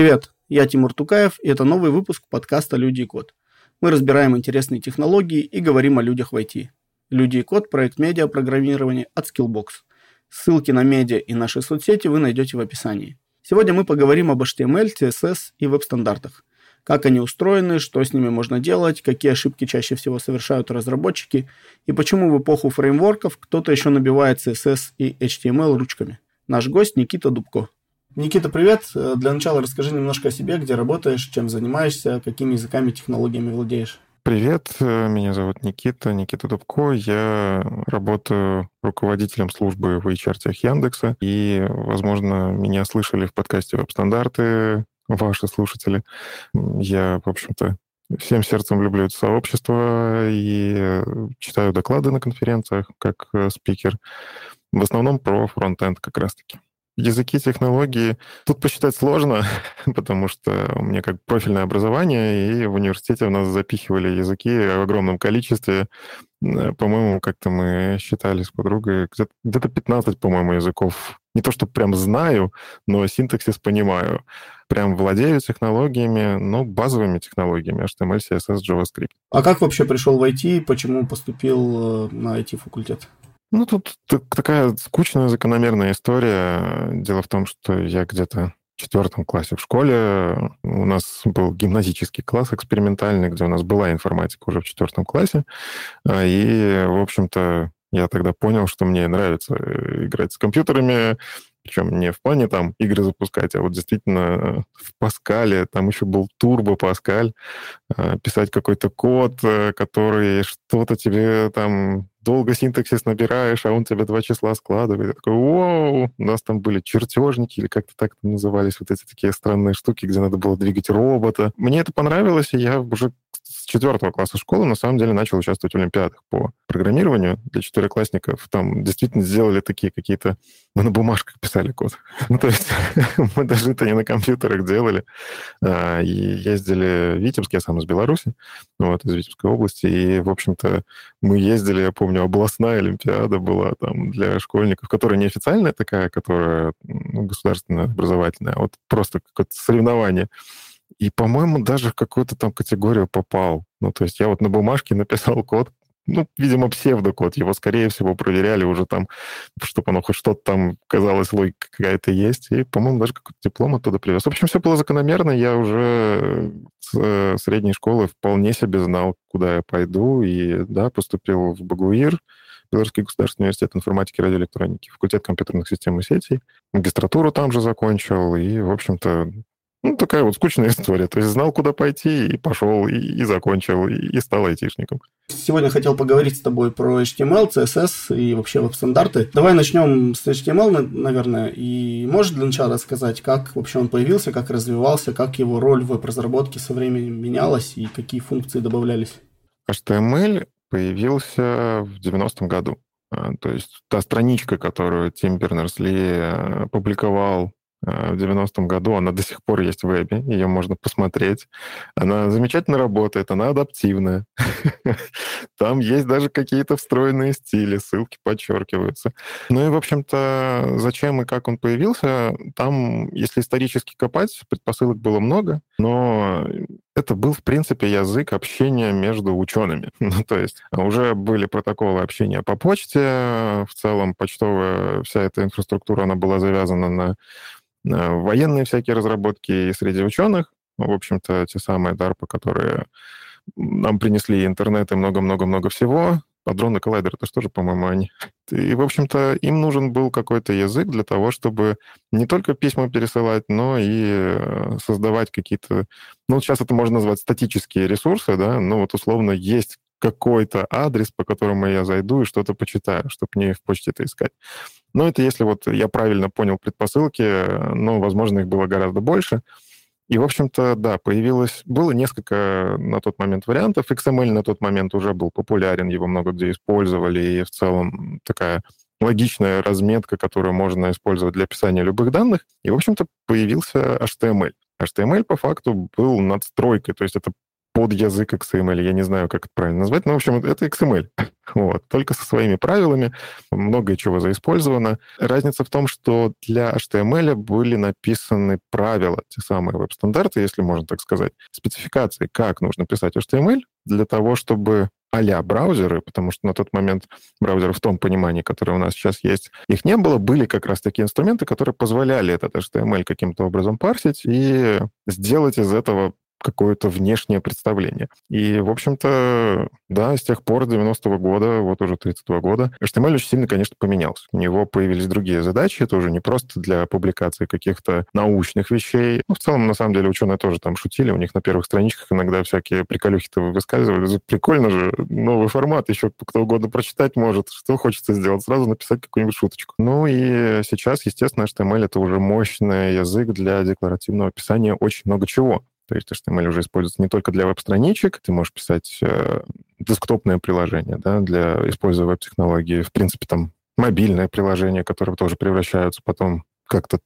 Привет, я Тимур Тукаев, и это новый выпуск подкаста «Люди и код». Мы разбираем интересные технологии и говорим о людях в IT. «Люди и код» – проект медиапрограммирования от Skillbox. Ссылки на медиа и наши соцсети вы найдете в описании. Сегодня мы поговорим об HTML, CSS и веб-стандартах. Как они устроены, что с ними можно делать, какие ошибки чаще всего совершают разработчики и почему в эпоху фреймворков кто-то еще набивает CSS и HTML ручками. Наш гость Никита Дубко. Никита, привет. Для начала расскажи немножко о себе, где работаешь, чем занимаешься, какими языками, технологиями владеешь. Привет, меня зовут Никита, Никита Дубко. Я работаю руководителем службы в HR Яндекса. И, возможно, меня слышали в подкасте «Веб-стандарты», ваши слушатели. Я, в общем-то, всем сердцем люблю это сообщество и читаю доклады на конференциях как спикер. В основном про фронтенд как раз-таки. Языки, технологии. Тут посчитать сложно, потому что у меня как профильное образование, и в университете у нас запихивали языки в огромном количестве. Э, по-моему, как-то мы считали с подругой, где-то 15, по-моему, языков. Не то, что прям знаю, но синтаксис понимаю. Прям владею технологиями, ну, базовыми технологиями, HTML, CSS, JavaScript. А как вообще пришел в IT, почему поступил э, на IT-факультет? Ну, тут такая скучная, закономерная история. Дело в том, что я где-то в четвертом классе в школе. У нас был гимназический класс экспериментальный, где у нас была информатика уже в четвертом классе. А, и, в общем-то, я тогда понял, что мне нравится э, играть с компьютерами, причем не в плане там игры запускать, а вот действительно в Паскале, там еще был Турбо Паскаль, писать какой-то код, э, который что-то тебе там долго синтаксис набираешь, а он тебе два числа складывает. Я такой, вау! У нас там были чертежники, или как-то так назывались, вот эти такие странные штуки, где надо было двигать робота. Мне это понравилось, и я уже с четвертого класса школы на самом деле начал участвовать в олимпиадах по программированию для четвероклассников. Там действительно сделали такие какие-то... Мы на бумажках писали код. ну, то есть мы даже это не на компьютерах делали. А, и ездили в Витебск, я сам из Беларуси, вот, из Витебской области, и, в общем-то, мы ездили, я помню, областная олимпиада была там для школьников, которая не официальная такая, которая ну, государственная, образовательная, а вот просто какое-то соревнование. И, по-моему, даже в какую-то там категорию попал. Ну, то есть я вот на бумажке написал код, ну, видимо, псевдокод. Его, скорее всего, проверяли уже там, чтобы оно хоть что-то там, казалось, логика какая-то есть. И, по-моему, даже какой-то диплом оттуда привез. В общем, все было закономерно. Я уже с э, средней школы вполне себе знал, куда я пойду. И, да, поступил в Багуир, Белорусский государственный университет информатики и радиоэлектроники, факультет компьютерных систем и сетей. Магистратуру там же закончил. И, в общем-то, ну, такая вот скучная история. То есть знал, куда пойти, и пошел, и, и закончил, и, и стал айтишником. Сегодня хотел поговорить с тобой про HTML, CSS и вообще веб-стандарты. Давай начнем с HTML, наверное. И можешь для начала рассказать, как вообще он появился, как развивался, как его роль в веб-разработке со временем менялась и какие функции добавлялись? HTML появился в 90-м году. А, то есть та страничка, которую Тим Бернерс-Ли э, публиковал в 90-м году. Она до сих пор есть в вебе, ее можно посмотреть. Она замечательно работает, она адаптивная. Там есть даже какие-то встроенные стили, ссылки подчеркиваются. Ну и, в общем-то, зачем и как он появился, там, если исторически копать, предпосылок было много, но это был, в принципе, язык общения между учеными. ну, то есть уже были протоколы общения по почте, в целом почтовая вся эта инфраструктура, она была завязана на Э, военные всякие разработки и среди ученых. Ну, в общем-то, те самые DARPA, которые нам принесли интернет и много-много-много всего. А дроны коллайдер это же, по-моему, они. И, в общем-то, им нужен был какой-то язык для того, чтобы не только письма пересылать, но и э, создавать какие-то... Ну, сейчас это можно назвать статические ресурсы, да, ну, вот условно есть какой-то адрес, по которому я зайду и что-то почитаю, чтобы не в почте это искать. Но это если вот я правильно понял предпосылки, но, возможно, их было гораздо больше. И, в общем-то, да, появилось... Было несколько на тот момент вариантов. XML на тот момент уже был популярен, его много где использовали, и в целом такая логичная разметка, которую можно использовать для описания любых данных. И, в общем-то, появился HTML. HTML по факту был надстройкой, то есть это под язык XML, я не знаю, как это правильно назвать, но, в общем, это XML. Вот, только со своими правилами, многое чего заиспользовано. Разница в том, что для HTML были написаны правила, те самые веб-стандарты, если можно так сказать, спецификации, как нужно писать HTML для того, чтобы а браузеры, потому что на тот момент браузеры в том понимании, которое у нас сейчас есть, их не было, были как раз такие инструменты, которые позволяли этот HTML каким-то образом парсить и сделать из этого какое-то внешнее представление. И, в общем-то, да, с тех пор, 90-го года, вот уже 32 года, HTML очень сильно, конечно, поменялся. У него появились другие задачи, это уже не просто для публикации каких-то научных вещей. Ну, в целом, на самом деле, ученые тоже там шутили, у них на первых страничках иногда всякие приколюхи-то выскальзывали. Прикольно же, новый формат, еще кто угодно прочитать может. Что хочется сделать? Сразу написать какую-нибудь шуточку. Ну и сейчас, естественно, HTML — это уже мощный язык для декларативного описания очень много чего. То есть HTML уже используется не только для веб-страничек, ты можешь писать э, десктопное приложение, да, для, используя веб-технологии. В принципе, там мобильное приложение, которые тоже превращаются потом как-то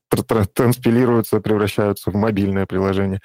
транспилируются, превращаются в мобильное приложение.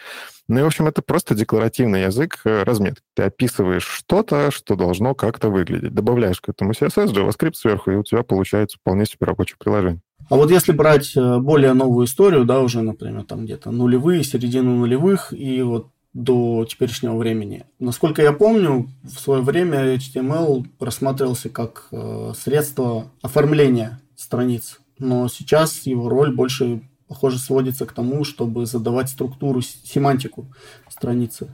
Ну и, в общем, это просто декларативный язык э, разметки. Ты описываешь что-то, что должно как-то выглядеть. Добавляешь к этому CSS, JavaScript сверху, и у тебя получается вполне себе рабочее приложение. А вот если брать э, более новую историю, да, уже, например, там где-то нулевые, середину нулевых и вот до теперешнего времени. Насколько я помню, в свое время HTML рассматривался как э, средство оформления страниц, но сейчас его роль больше, похоже, сводится к тому, чтобы задавать структуру, семантику страницы.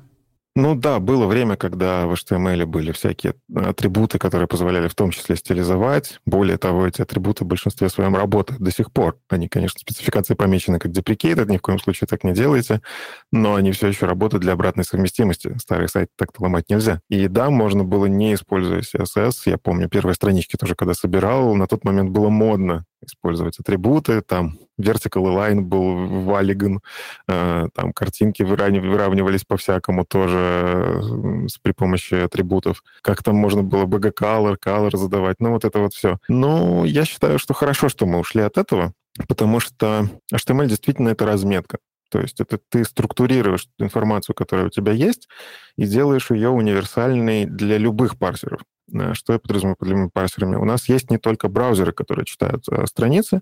Ну да, было время, когда в HTML были всякие атрибуты, которые позволяли в том числе стилизовать. Более того, эти атрибуты в большинстве своем работают до сих пор. Они, конечно, спецификации помечены как deprecated, ни в коем случае так не делайте, но они все еще работают для обратной совместимости. Старый сайт так-то ломать нельзя. И да, можно было не используя CSS. Я помню, первые странички тоже, когда собирал, на тот момент было модно использовать атрибуты, там vertical align был валиган, э, там картинки выравнивались по-всякому тоже при помощи атрибутов. Как там можно было BG color, color задавать, ну вот это вот все. Ну, я считаю, что хорошо, что мы ушли от этого, потому что HTML действительно это разметка. То есть это ты структурируешь информацию, которая у тебя есть, и делаешь ее универсальной для любых парсеров. Э, что я подразумеваю под любыми парсерами? У нас есть не только браузеры, которые читают э, страницы,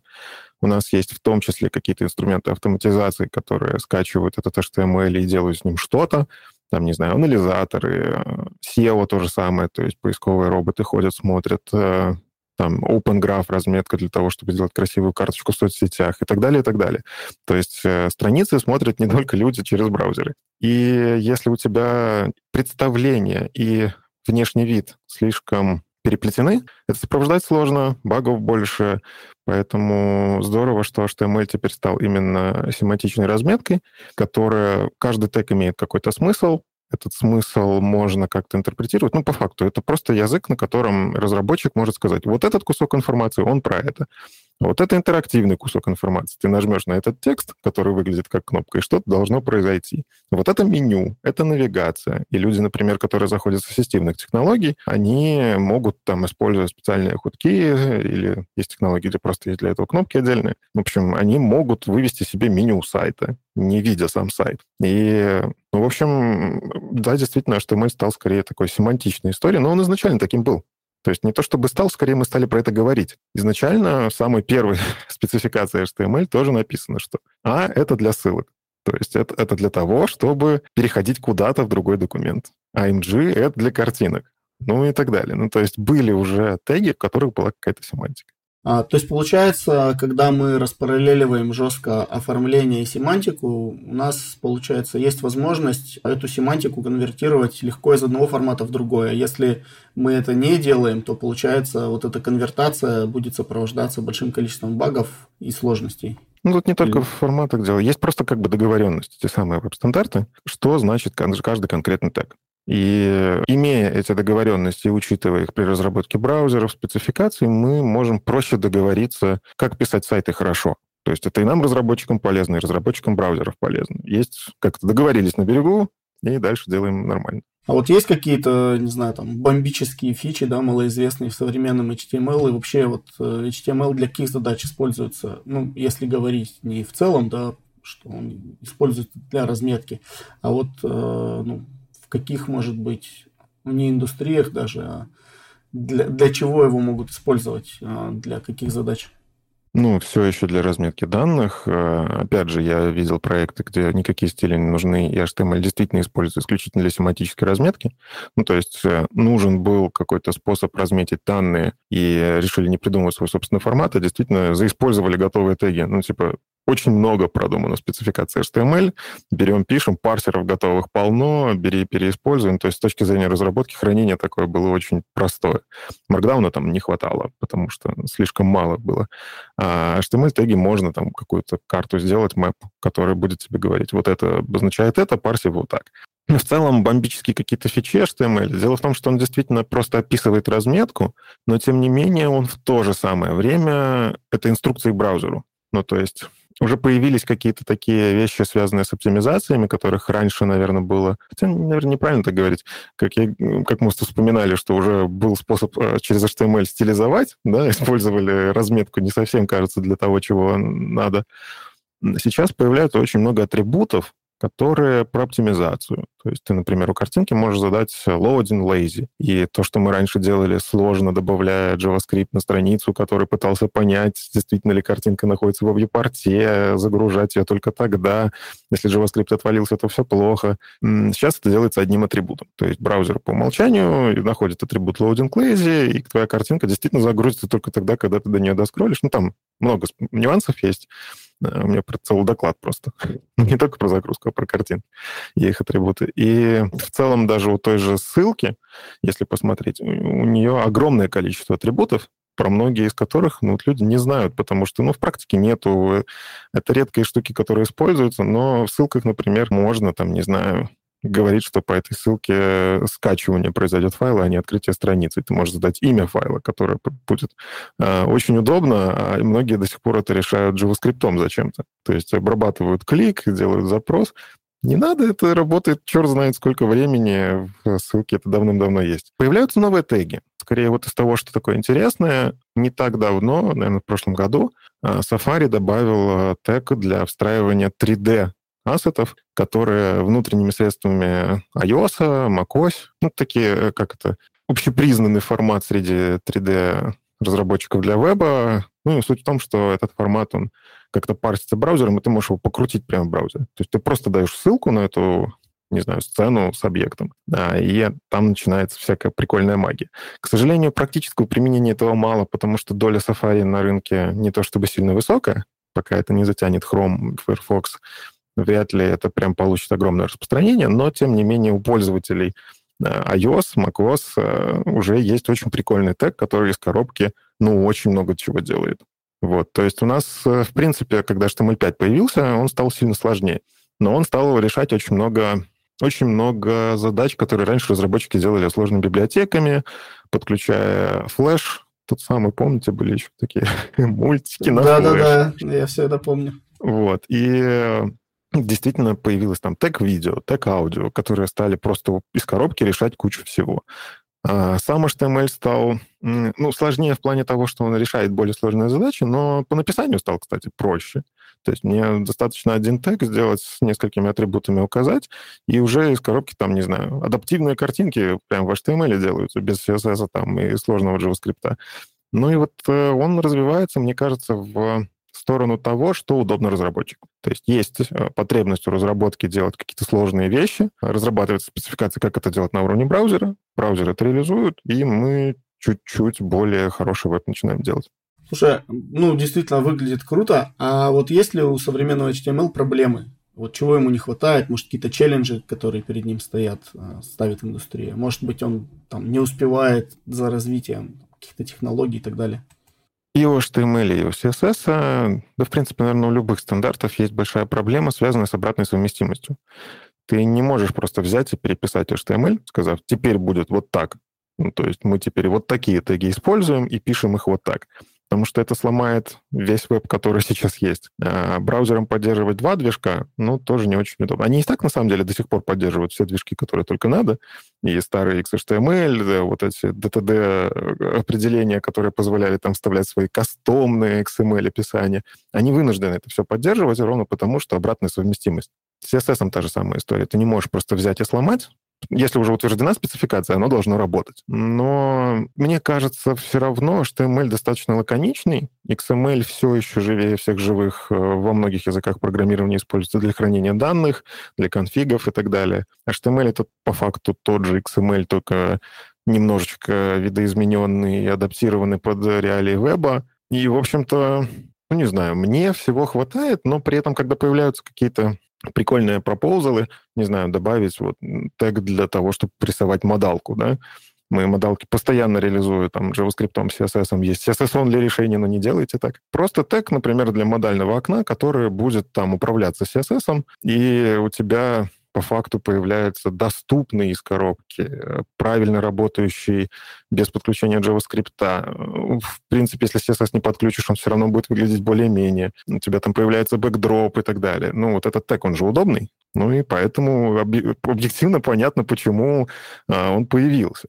у нас есть в том числе какие-то инструменты автоматизации, которые скачивают этот HTML и делают с ним что-то. Там, не знаю, анализаторы, э, SEO то же самое, то есть поисковые роботы ходят, смотрят, там Open Graph разметка для того, чтобы сделать красивую карточку в соцсетях и так далее, и так далее. То есть э, страницы смотрят не только люди через браузеры. И если у тебя представление и внешний вид слишком переплетены, это сопровождать сложно, багов больше, поэтому здорово, что HTML теперь стал именно семантичной разметкой, которая, каждый тег имеет какой-то смысл, этот смысл можно как-то интерпретировать. Ну, по факту, это просто язык, на котором разработчик может сказать, вот этот кусок информации, он про это. Вот это интерактивный кусок информации. Ты нажмешь на этот текст, который выглядит как кнопка, и что-то должно произойти. Вот это меню, это навигация. И люди, например, которые заходят с ассистивных технологий, они могут там использовать специальные худки, или есть технологии, где просто есть для этого кнопки отдельные. В общем, они могут вывести себе меню сайта, не видя сам сайт. И, ну, в общем, да, действительно, HTML стал скорее такой семантичной историей, но он изначально таким был. То есть не то чтобы стал, скорее мы стали про это говорить. Изначально в самой первой спецификации HTML тоже написано, что А — это для ссылок. То есть это, это для того, чтобы переходить куда-то в другой документ. А MG — это для картинок. Ну и так далее. Ну, то есть были уже теги, в которых была какая-то семантика. А, то есть получается, когда мы распараллеливаем жестко оформление и семантику, у нас, получается, есть возможность эту семантику конвертировать легко из одного формата в другое. Если мы это не делаем, то получается, вот эта конвертация будет сопровождаться большим количеством багов и сложностей. Ну, тут не только в форматах дело. Есть просто как бы договоренность, те самые веб-стандарты, что значит каждый конкретный тег. И имея эти договоренности и учитывая их при разработке браузеров, спецификаций, мы можем проще договориться, как писать сайты хорошо. То есть это и нам, разработчикам, полезно, и разработчикам браузеров полезно. Есть как-то договорились на берегу, и дальше делаем нормально. А вот есть какие-то, не знаю, там, бомбические фичи, да, малоизвестные в современном HTML, и вообще вот э, HTML для каких задач используется? Ну, если говорить не в целом, да, что он используется для разметки, а вот, э, ну, каких, может быть, не индустриях даже, а для, для чего его могут использовать, а, для каких задач? Ну, все еще для разметки данных. Э, опять же, я видел проекты, где никакие стили не нужны, и HTML действительно используется исключительно для семантической разметки. Ну, то есть э, нужен был какой-то способ разметить данные, и решили не придумывать свой собственный формат, а действительно заиспользовали готовые теги. Ну, типа, очень много продумано спецификации HTML. Берем, пишем, парсеров готовых полно, бери, переиспользуем. То есть с точки зрения разработки хранения такое было очень простое. Markdown там не хватало, потому что слишком мало было. А HTML-теги можно там какую-то карту сделать, мэп, который будет тебе говорить, вот это обозначает это, парси вот так. Но в целом бомбические какие-то фичи HTML. Дело в том, что он действительно просто описывает разметку, но тем не менее он в то же самое время это инструкции браузеру. Ну, то есть уже появились какие-то такие вещи, связанные с оптимизациями, которых раньше, наверное, было... Хотя, наверное, неправильно так говорить. Как, я, как мы вспоминали, что уже был способ э, через HTML стилизовать, да, использовали разметку не совсем, кажется, для того, чего надо. Сейчас появляется очень много атрибутов, которые про оптимизацию. То есть ты, например, у картинки можешь задать loading lazy. И то, что мы раньше делали сложно, добавляя JavaScript на страницу, который пытался понять, действительно ли картинка находится в вьюпорте, загружать ее только тогда. Если JavaScript отвалился, то все плохо. Сейчас это делается одним атрибутом. То есть браузер по умолчанию находит атрибут loading lazy, и твоя картинка действительно загрузится только тогда, когда ты до нее доскроллишь. Ну, там много нюансов есть. У меня целый доклад просто. Не только про загрузку, а про картинки и их атрибуты. И в целом даже у той же ссылки, если посмотреть, у нее огромное количество атрибутов, про многие из которых ну, вот люди не знают, потому что ну, в практике нету. Это редкие штуки, которые используются, но в ссылках, например, можно, там, не знаю, говорит, что по этой ссылке скачивание произойдет файла, а не открытие страницы. Ты можешь задать имя файла, которое будет э, очень удобно, а многие до сих пор это решают JavaScript зачем-то. То есть обрабатывают клик, делают запрос. Не надо, это работает черт знает сколько времени, в ссылке это давным-давно есть. Появляются новые теги. Скорее вот из того, что такое интересное, не так давно, наверное, в прошлом году, Safari добавил э, тег для встраивания 3D ассетов, которые внутренними средствами iOS, macOS, ну, такие, э, как это, общепризнанный формат среди 3D разработчиков для веба. Ну, и суть в том, что этот формат, он как-то парсится браузером, и ты можешь его покрутить прямо в браузере. То есть ты просто даешь ссылку на эту не знаю, сцену с объектом, да, и там начинается всякая прикольная магия. К сожалению, практического применения этого мало, потому что доля Safari на рынке не то чтобы сильно высокая, пока это не затянет Chrome, Firefox, вряд ли это прям получит огромное распространение, но, тем не менее, у пользователей э, iOS, macOS э, уже есть очень прикольный тег, который из коробки, ну, очень много чего делает. Вот, то есть у нас, э, в принципе, когда HTML5 появился, он стал сильно сложнее. Но он стал решать очень много, очень много задач, которые раньше разработчики делали сложными библиотеками, подключая флеш. Тот самый, помните, были еще такие мультики на Да-да-да, я все это помню. Вот, и действительно появилось там тег-видео, тег-аудио, которые стали просто из коробки решать кучу всего. А сам HTML стал ну, сложнее в плане того, что он решает более сложные задачи, но по написанию стал, кстати, проще. То есть мне достаточно один тег сделать с несколькими атрибутами указать, и уже из коробки, там, не знаю, адаптивные картинки прям в HTML делаются, без CSS там, и сложного JavaScript. Ну и вот э, он развивается, мне кажется, в сторону того, что удобно разработчику. То есть есть э, потребность у разработки делать какие-то сложные вещи, разрабатывать спецификации, как это делать на уровне браузера, браузер это реализует, и мы чуть-чуть более хороший веб начинаем делать. Слушай, ну, действительно выглядит круто. А вот есть ли у современного HTML проблемы? Вот чего ему не хватает? Может, какие-то челленджи, которые перед ним стоят, э, ставит индустрия? Может быть, он там не успевает за развитием каких-то технологий и так далее? И у HTML, и у CSS, а, да, в принципе, наверное, у любых стандартов есть большая проблема, связанная с обратной совместимостью. Ты не можешь просто взять и переписать HTML, сказав, теперь будет вот так. Ну, то есть мы теперь вот такие теги используем и пишем их вот так потому что это сломает весь веб, который сейчас есть. А браузером поддерживать два движка, ну, тоже не очень удобно. Они и так, на самом деле, до сих пор поддерживают все движки, которые только надо, и старые XHTML, вот эти DTD-определения, которые позволяли там вставлять свои кастомные XML-описания, они вынуждены это все поддерживать ровно потому, что обратная совместимость. С CSS та же самая история. Ты не можешь просто взять и сломать, если уже утверждена спецификация, оно должно работать. Но мне кажется, все равно HTML достаточно лаконичный. XML все еще живее всех живых. Э, во многих языках программирования используется для хранения данных, для конфигов и так далее. HTML — это по факту тот же XML, только немножечко видоизмененный и адаптированный под реалии веба. И, в общем-то, ну, не знаю, мне всего хватает, но при этом, когда появляются какие-то прикольные пропозалы, не знаю, добавить вот тег для того, чтобы прессовать модалку, да, мы модалки постоянно реализуем, там, JavaScript, CSS есть. CSS для решения, но не делайте так. Просто тег, например, для модального окна, который будет там управляться CSS, и у тебя по факту появляется доступный из коробки, э, правильно работающий без подключения JavaScript. Э, в принципе, если CSS не подключишь, он все равно будет выглядеть более-менее. У тебя там появляется бэкдроп и так далее. Ну, вот этот тег, он же удобный. Ну и поэтому объективно понятно, почему а, он появился.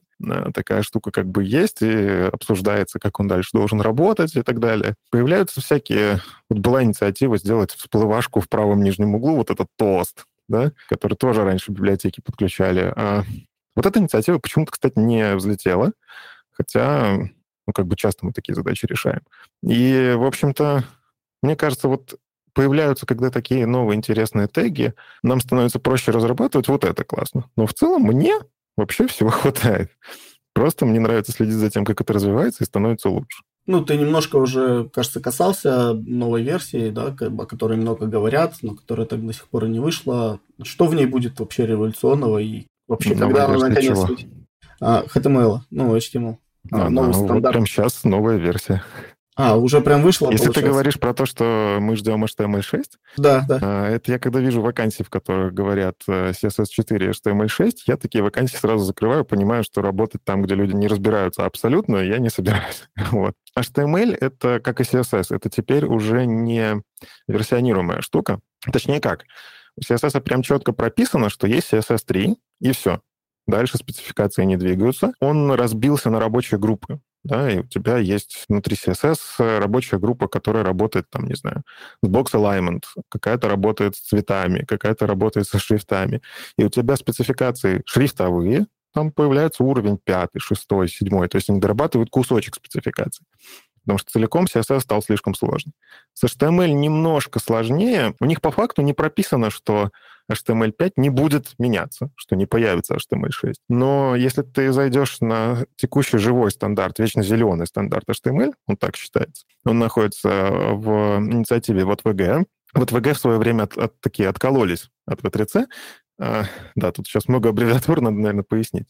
Такая штука как бы есть, и обсуждается, как он дальше должен работать и так далее. Появляются всякие... Вот была инициатива сделать всплывашку в правом нижнем углу, вот этот тост да, который тоже раньше библиотеки подключали. А вот эта инициатива почему-то, кстати, не взлетела, хотя, ну, как бы часто мы такие задачи решаем. И, в общем-то, мне кажется, вот появляются, когда такие новые интересные теги, нам становится проще разрабатывать, вот это классно. Но в целом мне вообще всего хватает. Просто мне нравится следить за тем, как это развивается, и становится лучше. Ну, ты немножко уже, кажется, касался новой версии, да, о которой много говорят, но которая так до сих пор и не вышла. Что в ней будет вообще революционного и вообще, новая когда она наконец выйдет? А, HTML, ну, HTML. А, новый ну, стандарт. Вот прям сейчас новая версия. А, уже прям вышло, Если получается. ты говоришь про то, что мы ждем HTML6, да, да. А, это я когда вижу вакансии, в которых говорят э, CSS4 и HTML6, я такие вакансии сразу закрываю, понимаю, что работать там, где люди не разбираются абсолютно, я не собираюсь. вот. HTML — это, как и CSS, это теперь уже не версионируемая штука. Точнее как, у CSS прям четко прописано, что есть CSS3, и все. Дальше спецификации не двигаются. Он разбился на рабочие группы да, и у тебя есть внутри CSS рабочая группа, которая работает, там, не знаю, с box alignment, какая-то работает с цветами, какая-то работает со шрифтами. И у тебя спецификации шрифтовые, там появляется уровень пятый, шестой, седьмой, то есть они дорабатывают кусочек спецификации потому что целиком CSS стал слишком сложный. С HTML немножко сложнее. У них по факту не прописано, что HTML5 не будет меняться, что не появится HTML6. Но если ты зайдешь на текущий живой стандарт, вечно зеленый стандарт HTML, он так считается, он находится в инициативе вот VG. Вот VG в свое время от, от, такие откололись от V3C, а, да, тут сейчас много аббревиатур, надо, наверное, пояснить.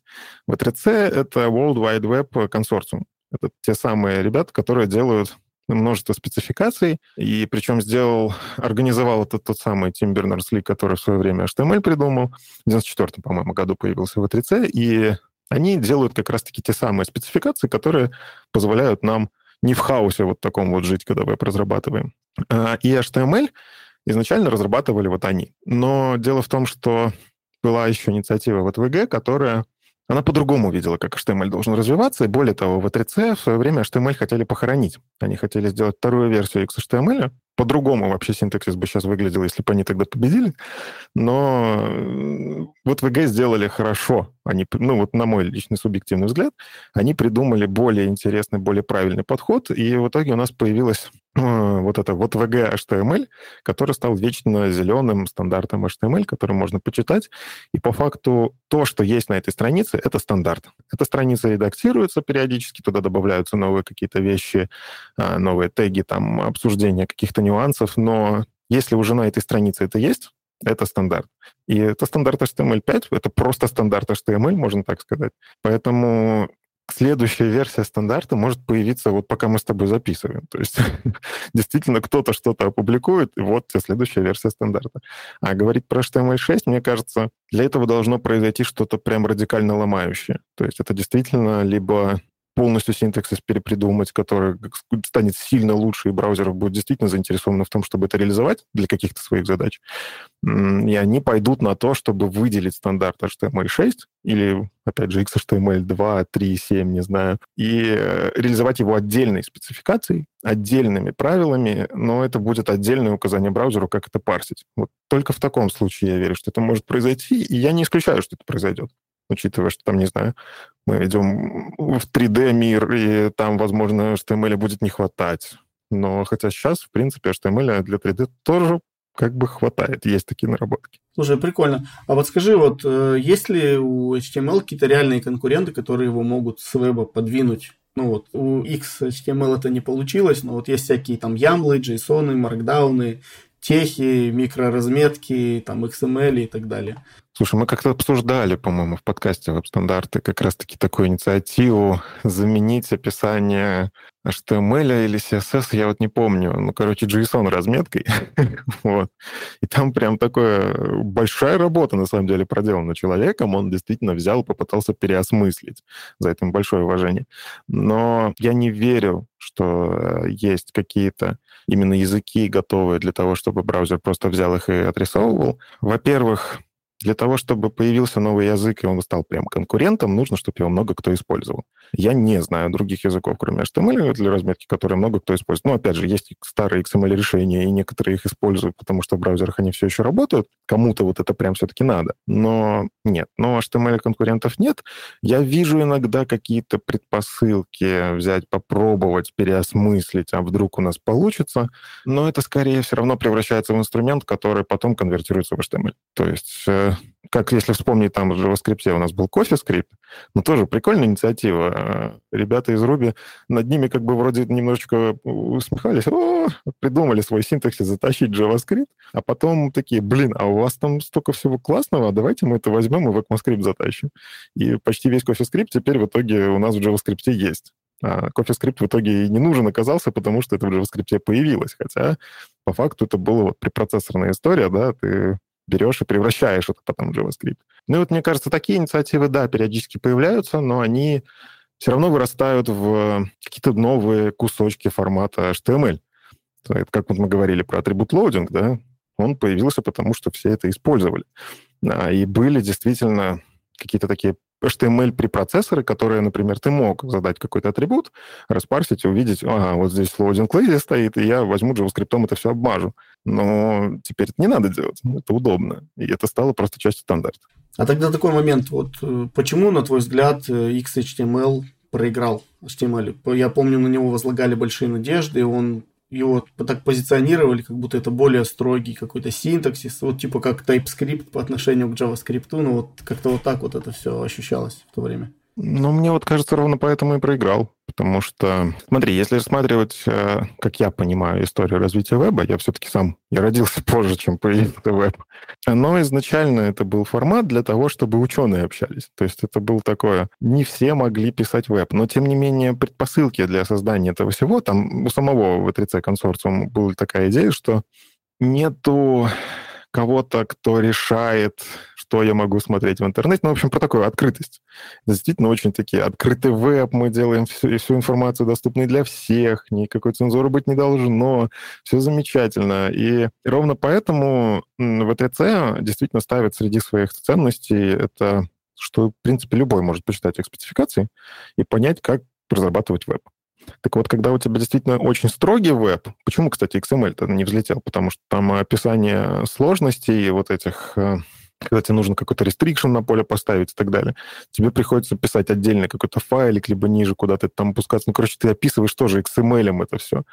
V3C — это World Wide Web консорциум. Это те самые ребята, которые делают множество спецификаций, и причем сделал, организовал этот тот самый Тим Бернерс-Ли, который в свое время HTML придумал. В 94 по-моему, году появился в 3 и они делают как раз-таки те самые спецификации, которые позволяют нам не в хаосе вот таком вот жить, когда веб разрабатываем. А, и HTML изначально разрабатывали вот они. Но дело в том, что была еще инициатива в ВГ, которая она по-другому видела, как HTML должен развиваться, и более того, в 3C в свое время HTML хотели похоронить. Они хотели сделать вторую версию XHTML, по-другому вообще синтаксис бы сейчас выглядел, если бы они тогда победили. Но э, вот VG сделали хорошо. Они, ну вот на мой личный субъективный взгляд, они придумали более интересный, более правильный подход, и в итоге у нас появилась вот это вот VG HTML, который стал вечно зеленым стандартом HTML, который можно почитать. И по факту то, что есть на этой странице, это стандарт. Эта страница редактируется периодически, туда добавляются новые какие-то вещи, э, новые теги, там, обсуждения каких-то нюансов, но если уже на этой странице это есть, это стандарт. И это стандарт HTML5, это просто стандарт HTML, можно так сказать. Поэтому следующая версия стандарта может появиться вот пока мы с тобой записываем. То есть действительно кто-то что-то опубликует, и вот тебе следующая версия стандарта. А говорить про HTML6, мне кажется, для этого должно произойти что-то прям радикально ломающее. То есть это действительно либо полностью синтаксис перепридумать, который станет сильно лучше, и браузер будет действительно заинтересован в том, чтобы это реализовать для каких-то своих задач. И они пойдут на то, чтобы выделить стандарт HTML6 или, опять же, XHTML 2, 3, 7, не знаю, и э, реализовать его отдельной спецификацией, отдельными правилами, но это будет отдельное указание браузеру, как это парсить. Вот только в таком случае я верю, что это может произойти, и я не исключаю, что это произойдет. учитывая, что там, не знаю, мы идем в 3D-мир, и там, возможно, HTML будет не хватать. Но хотя сейчас, в принципе, HTML для 3D тоже как бы хватает. Есть такие наработки. Слушай, прикольно. А вот скажи, вот э, есть ли у HTML какие-то реальные конкуренты, которые его могут с веба подвинуть? Ну вот, у XHTML это не получилось, но вот есть всякие там ямлы, JSON, маркдауны, техи, микроразметки, там XML и так далее. Слушай, мы как-то обсуждали, по-моему, в подкасте веб-стандарты как раз-таки такую инициативу заменить описание HTML или CSS, я вот не помню. Ну, короче, JSON разметкой. вот. И там прям такая большая работа, на самом деле, проделана человеком. Он действительно взял попытался переосмыслить. За это большое уважение. Но я не верю, что э, есть какие-то именно языки готовые для того, чтобы браузер просто взял их и отрисовывал. Во-первых, для того, чтобы появился новый язык, и он стал прям конкурентом, нужно, чтобы его много кто использовал. Я не знаю других языков, кроме HTML для разметки, которые много кто использует. Но, опять же, есть старые XML-решения, и некоторые их используют, потому что в браузерах они все еще работают. Кому-то вот это прям все-таки надо. Но нет. Но HTML-конкурентов нет. Я вижу иногда какие-то предпосылки взять, попробовать, переосмыслить, а вдруг у нас получится. Но это скорее все равно превращается в инструмент, который потом конвертируется в HTML. То есть э, как если вспомнить, там в JavaScript у нас был CoffeeScript, но тоже прикольная инициатива. Ребята из Ruby над ними как бы вроде немножечко усмехались, о, придумали свой синтаксис затащить JavaScript, а потом такие, блин, а у вас там столько всего классного, давайте мы это возьмем и в ECMAScript затащим. И почти весь CoffeeScript теперь в итоге у нас в JavaScript есть. А CoffeeScript в итоге и не нужен оказался, потому что это в JavaScript появилось. Хотя по факту это была вот препроцессорная история, да, ты берешь и превращаешь это потом в JavaScript. Ну и вот, мне кажется, такие инициативы, да, периодически появляются, но они все равно вырастают в какие-то новые кусочки формата HTML. Это как вот мы говорили про атрибут loading, да, он появился потому, что все это использовали. И были действительно какие-то такие HTML-препроцессоры, которые, например, ты мог задать какой-то атрибут, распарсить и увидеть, ага, вот здесь loading lazy стоит, и я возьму JavaScript это все обмажу. Но теперь это не надо делать, это удобно. И это стало просто частью стандарта. А тогда такой момент, вот э, почему, на твой взгляд, э, XHTML проиграл HTML? Я помню, на него возлагали большие надежды, и он его так позиционировали, как будто это более строгий какой-то синтаксис, вот типа как TypeScript по отношению к JavaScript, ну вот как-то вот так вот это все ощущалось в то время. Ну, мне вот кажется, ровно поэтому и проиграл. Потому что, смотри, если рассматривать, э, как я понимаю, историю развития веба, я все-таки сам, я родился позже, чем появился веб. Но изначально это был формат для того, чтобы ученые общались. То есть это было такое, не все могли писать веб, но тем не менее предпосылки для создания этого всего, там у самого V3C консорциума была такая идея, что нету кого-то, кто решает, что я могу смотреть в интернете. Ну, в общем, про такую открытость. Действительно, очень такие открытый веб, мы делаем всю, всю информацию доступной для всех, никакой цензуры быть не должно, все замечательно. И ровно поэтому ВТЦ действительно ставит среди своих ценностей это, что, в принципе, любой может почитать их спецификации и понять, как разрабатывать веб. Так вот, когда у тебя действительно очень строгий веб, почему, кстати, XML-то не взлетел? Потому что там описание сложностей вот этих э, когда тебе нужно какой-то restriction на поле поставить и так далее, тебе приходится писать отдельный какой-то файлик, либо ниже куда-то там опускаться. Ну, короче, ты описываешь тоже XML это все.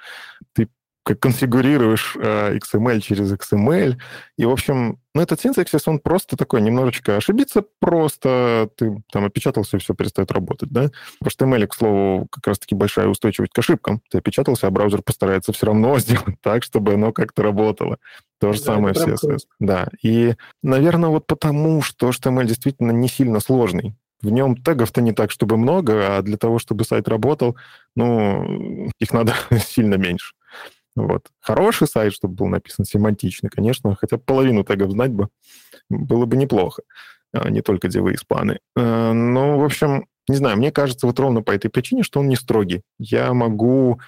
Ты как конфигурируешь э, XML через XML. И, в общем, ну, этот синтаксис, он просто такой, немножечко ошибиться просто, ты там опечатался, и все перестает работать, да? В HTML, к слову, как раз-таки большая устойчивость к ошибкам. Ты опечатался, а браузер постарается все равно сделать так, чтобы оно как-то работало. То же да, самое в CSS. Да, и, наверное, вот потому, что HTML действительно не сильно сложный. В нем тегов-то не так, чтобы много, а для того, чтобы сайт работал, ну, их надо сильно меньше. Вот. Хороший сайт, чтобы был написан семантично, конечно, хотя половину тегов знать бы было бы неплохо, а не только девы и спаны. Э, ну, в общем, не знаю, мне кажется, вот ровно по этой причине, что он не строгий. Я могу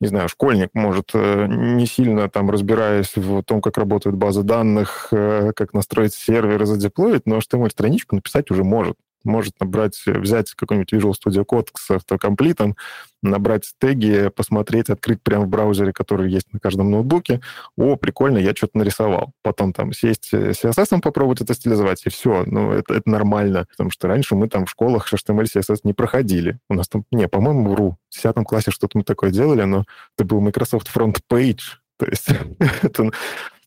не знаю, школьник может, э, не сильно там разбираясь в том, как работают базы данных, э, как настроить серверы, задеплоить, но HTML-страничку написать уже может. Может набрать, взять какой-нибудь Visual Studio Code с автокомплитом, набрать теги, посмотреть, открыть прямо в браузере, который есть на каждом ноутбуке. О, прикольно, я что-то нарисовал. Потом там сесть CSS попробовать это стилизовать, и все. Ну, это, это нормально. Потому что раньше мы там в школах HTML, CSS не проходили. У нас там, не, по-моему, вру. В 10 классе что-то мы такое делали, но это был Microsoft Front Page, то есть это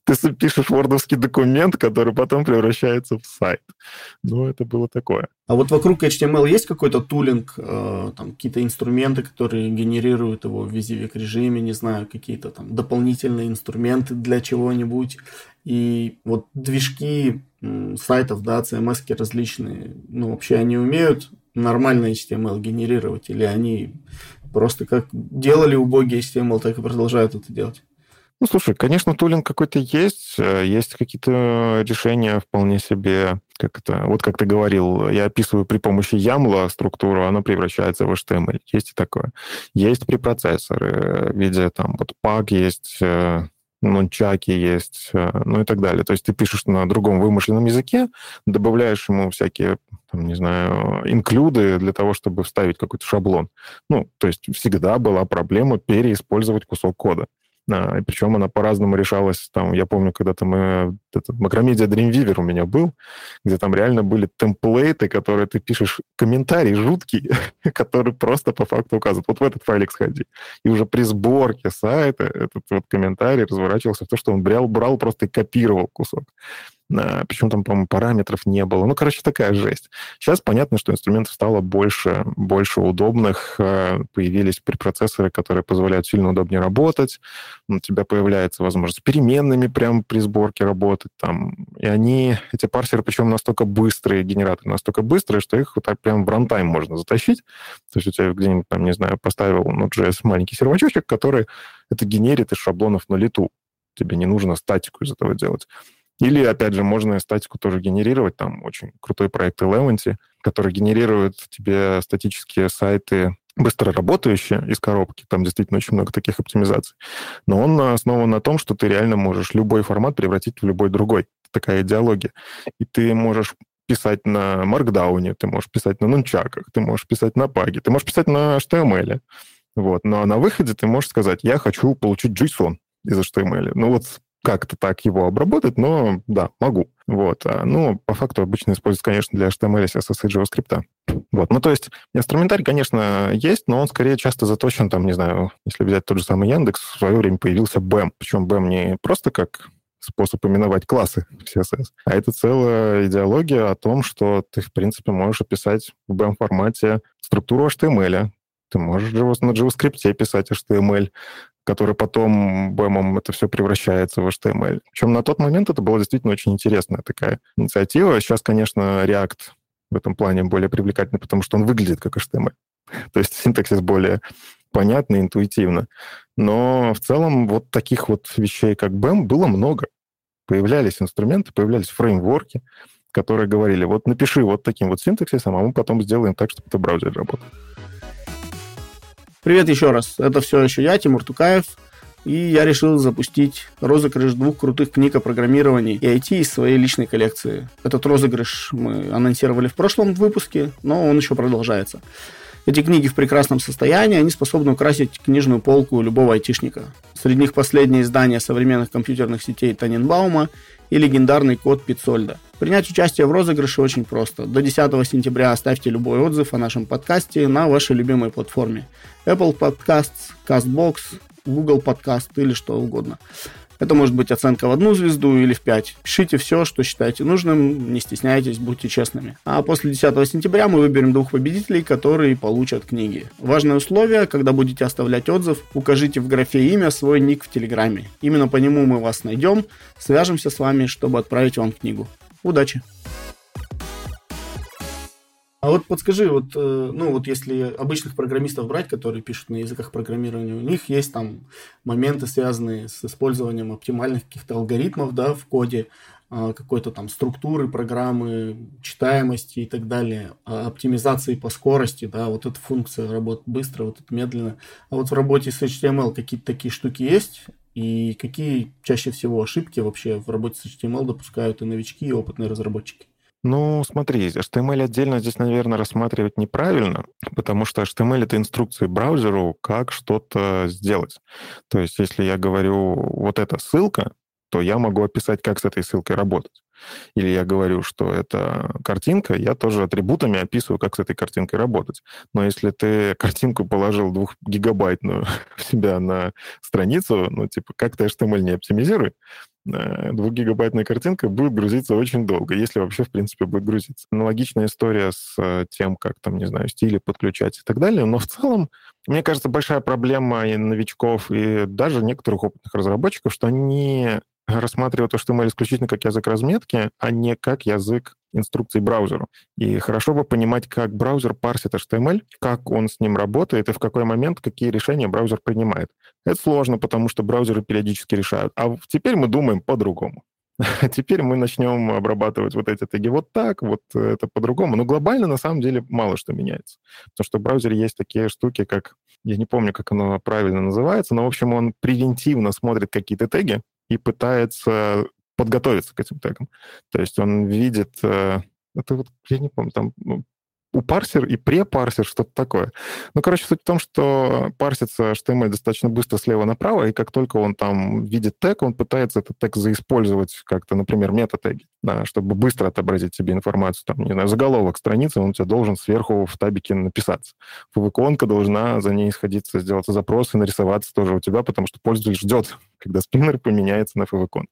ты пишешь вордовский документ, который потом превращается в сайт. Ну, это было такое. А вот вокруг HTML есть какой-то тулинг, э, там какие-то инструменты, которые генерируют его в визивик режиме, не знаю, какие-то там дополнительные инструменты для чего-нибудь. И вот движки сайтов, да, CMS различные, ну, вообще они умеют нормально HTML генерировать, или они просто как делали убогий HTML, так и продолжают это делать? Ну, слушай, конечно, тулинг какой-то есть, э, есть какие-то решения вполне себе, как это, вот как ты говорил, я описываю при помощи YAML структуру, она превращается в HTML. Есть и такое. Есть препроцессоры в виде там вот PAG есть, э, нунчаки есть, э, ну и так далее. То есть ты пишешь на другом вымышленном языке, добавляешь ему всякие, там, не знаю, инклюды для того, чтобы вставить какой-то шаблон. Ну, то есть всегда была проблема переиспользовать кусок кода. А, причем она по-разному решалась. Там, я помню, когда-то мы... Это, Макромедиа Dreamweaver у меня был, где там реально были темплейты, которые ты пишешь комментарий жуткий, который просто по факту указывает. Вот в этот файлик сходи. И уже при сборке сайта этот вот комментарий разворачивался в то, что он брал, брал просто и копировал кусок. Причем там, по-моему, параметров не было. Ну, короче, такая жесть. Сейчас понятно, что инструментов стало больше, больше удобных. Э, появились препроцессоры, которые позволяют сильно удобнее работать. У тебя появляется возможность переменными прямо при сборке работать. Там. И они, эти парсеры, причем настолько быстрые, генераторы настолько быстрые, что их вот так прям в рантайм можно затащить. То есть у тебя где-нибудь, там, не знаю, поставил Node.js маленький сервачочек, который это генерит из шаблонов на лету. Тебе не нужно статику из этого делать. Или, опять же, можно статику тоже генерировать. Там очень крутой проект Eleventy, который генерирует тебе статические сайты быстро работающие из коробки. Там действительно очень много таких оптимизаций. Но он основан на том, что ты реально можешь любой формат превратить в любой другой. Такая идеология. И ты можешь писать на маркдауне, ты можешь писать на нунчаках, ты можешь писать на паге, ты можешь писать на HTML. Вот. Но на выходе ты можешь сказать, я хочу получить JSON из HTML. Ну вот как-то так его обработать, но да, могу. Вот. А, ну, по факту обычно используется, конечно, для HTML, CSS и JavaScript. Вот. Ну, то есть инструментарий, конечно, есть, но он скорее часто заточен, там, не знаю, если взять тот же самый Яндекс, в свое время появился BEM. Причем BEM не просто как способ именовать классы в CSS. А это целая идеология о том, что ты, в принципе, можешь описать в BEM-формате структуру HTML, ты можешь на JavaScript писать HTML, который потом бэмом это все превращается в HTML. Причем на тот момент это была действительно очень интересная такая инициатива. Сейчас, конечно, React в этом плане более привлекательный, потому что он выглядит как HTML. То есть синтаксис более понятный, интуитивно. Но в целом вот таких вот вещей, как BEM, было много. Появлялись инструменты, появлялись фреймворки, которые говорили, вот напиши вот таким вот синтаксисом, а мы потом сделаем так, чтобы это в браузере работало. Привет еще раз. Это все еще я, Тимур Тукаев. И я решил запустить розыгрыш двух крутых книг о программировании и IT из своей личной коллекции. Этот розыгрыш мы анонсировали в прошлом выпуске, но он еще продолжается. Эти книги в прекрасном состоянии, они способны украсить книжную полку любого айтишника. Среди них последнее издание современных компьютерных сетей Таненбаума и легендарный код Пиццольда. Принять участие в розыгрыше очень просто. До 10 сентября оставьте любой отзыв о нашем подкасте на вашей любимой платформе. Apple Podcasts, CastBox, Google Podcast или что угодно. Это может быть оценка в одну звезду или в пять. Пишите все, что считаете нужным, не стесняйтесь, будьте честными. А после 10 сентября мы выберем двух победителей, которые получат книги. Важное условие, когда будете оставлять отзыв, укажите в графе имя свой ник в Телеграме. Именно по нему мы вас найдем, свяжемся с вами, чтобы отправить вам книгу. Удачи! А вот подскажи, вот, э, ну вот если обычных программистов брать, которые пишут на языках программирования, у них есть там моменты, связанные с использованием оптимальных каких-то алгоритмов, да, в коде, а, какой-то там структуры программы, читаемости и так далее, а, оптимизации по скорости, да, вот эта функция работает быстро, вот это медленно. А вот в работе с HTML какие-то такие штуки есть? И какие чаще всего ошибки вообще в работе с HTML допускают и новички, и опытные разработчики? Ну, смотри, HTML отдельно здесь, наверное, рассматривать неправильно, потому что HTML — это инструкции браузеру, как что-то сделать. То есть, если я говорю вот эта ссылка, то я могу описать, как с этой ссылкой работать. Или я говорю, что это картинка, я тоже атрибутами описываю, как с этой картинкой работать. Но если ты картинку положил двухгигабайтную в себя на страницу, ну, типа, как ты HTML не оптимизируй, двухгигабайтная картинка будет грузиться очень долго, если вообще, в принципе, будет грузиться. Аналогичная история с э, тем, как там, не знаю, стили подключать и так далее. Но в целом, мне кажется, большая проблема и новичков, и даже некоторых опытных разработчиков, что они рассматривают HTML исключительно как язык разметки, а не как язык инструкций браузеру. И хорошо бы понимать, как браузер парсит HTML, как он с ним работает и в какой момент какие решения браузер принимает. Это сложно, потому что браузеры периодически решают. А теперь мы думаем по-другому. Теперь мы начнем обрабатывать вот эти теги вот так, вот это по-другому. Но глобально, на самом деле, мало что меняется. Потому что в браузере есть такие штуки, как... Я не помню, как оно правильно называется, но, в общем, он превентивно смотрит какие-то теги и пытается подготовиться к этим тегам. То есть он видит... Э, это вот, я не помню, там ну, у парсер и препарсер, что-то такое. Ну, короче, суть в том, что парсится HTML достаточно быстро слева направо, и как только он там видит тег, он пытается этот тег заиспользовать как-то, например, метатеги, да, чтобы быстро отобразить тебе информацию. Там, не знаю, заголовок страницы, он у тебя должен сверху в табике написаться. Фвк должна за ней сходиться, сделать запрос и нарисоваться тоже у тебя, потому что пользователь ждет, когда спиннер поменяется на а,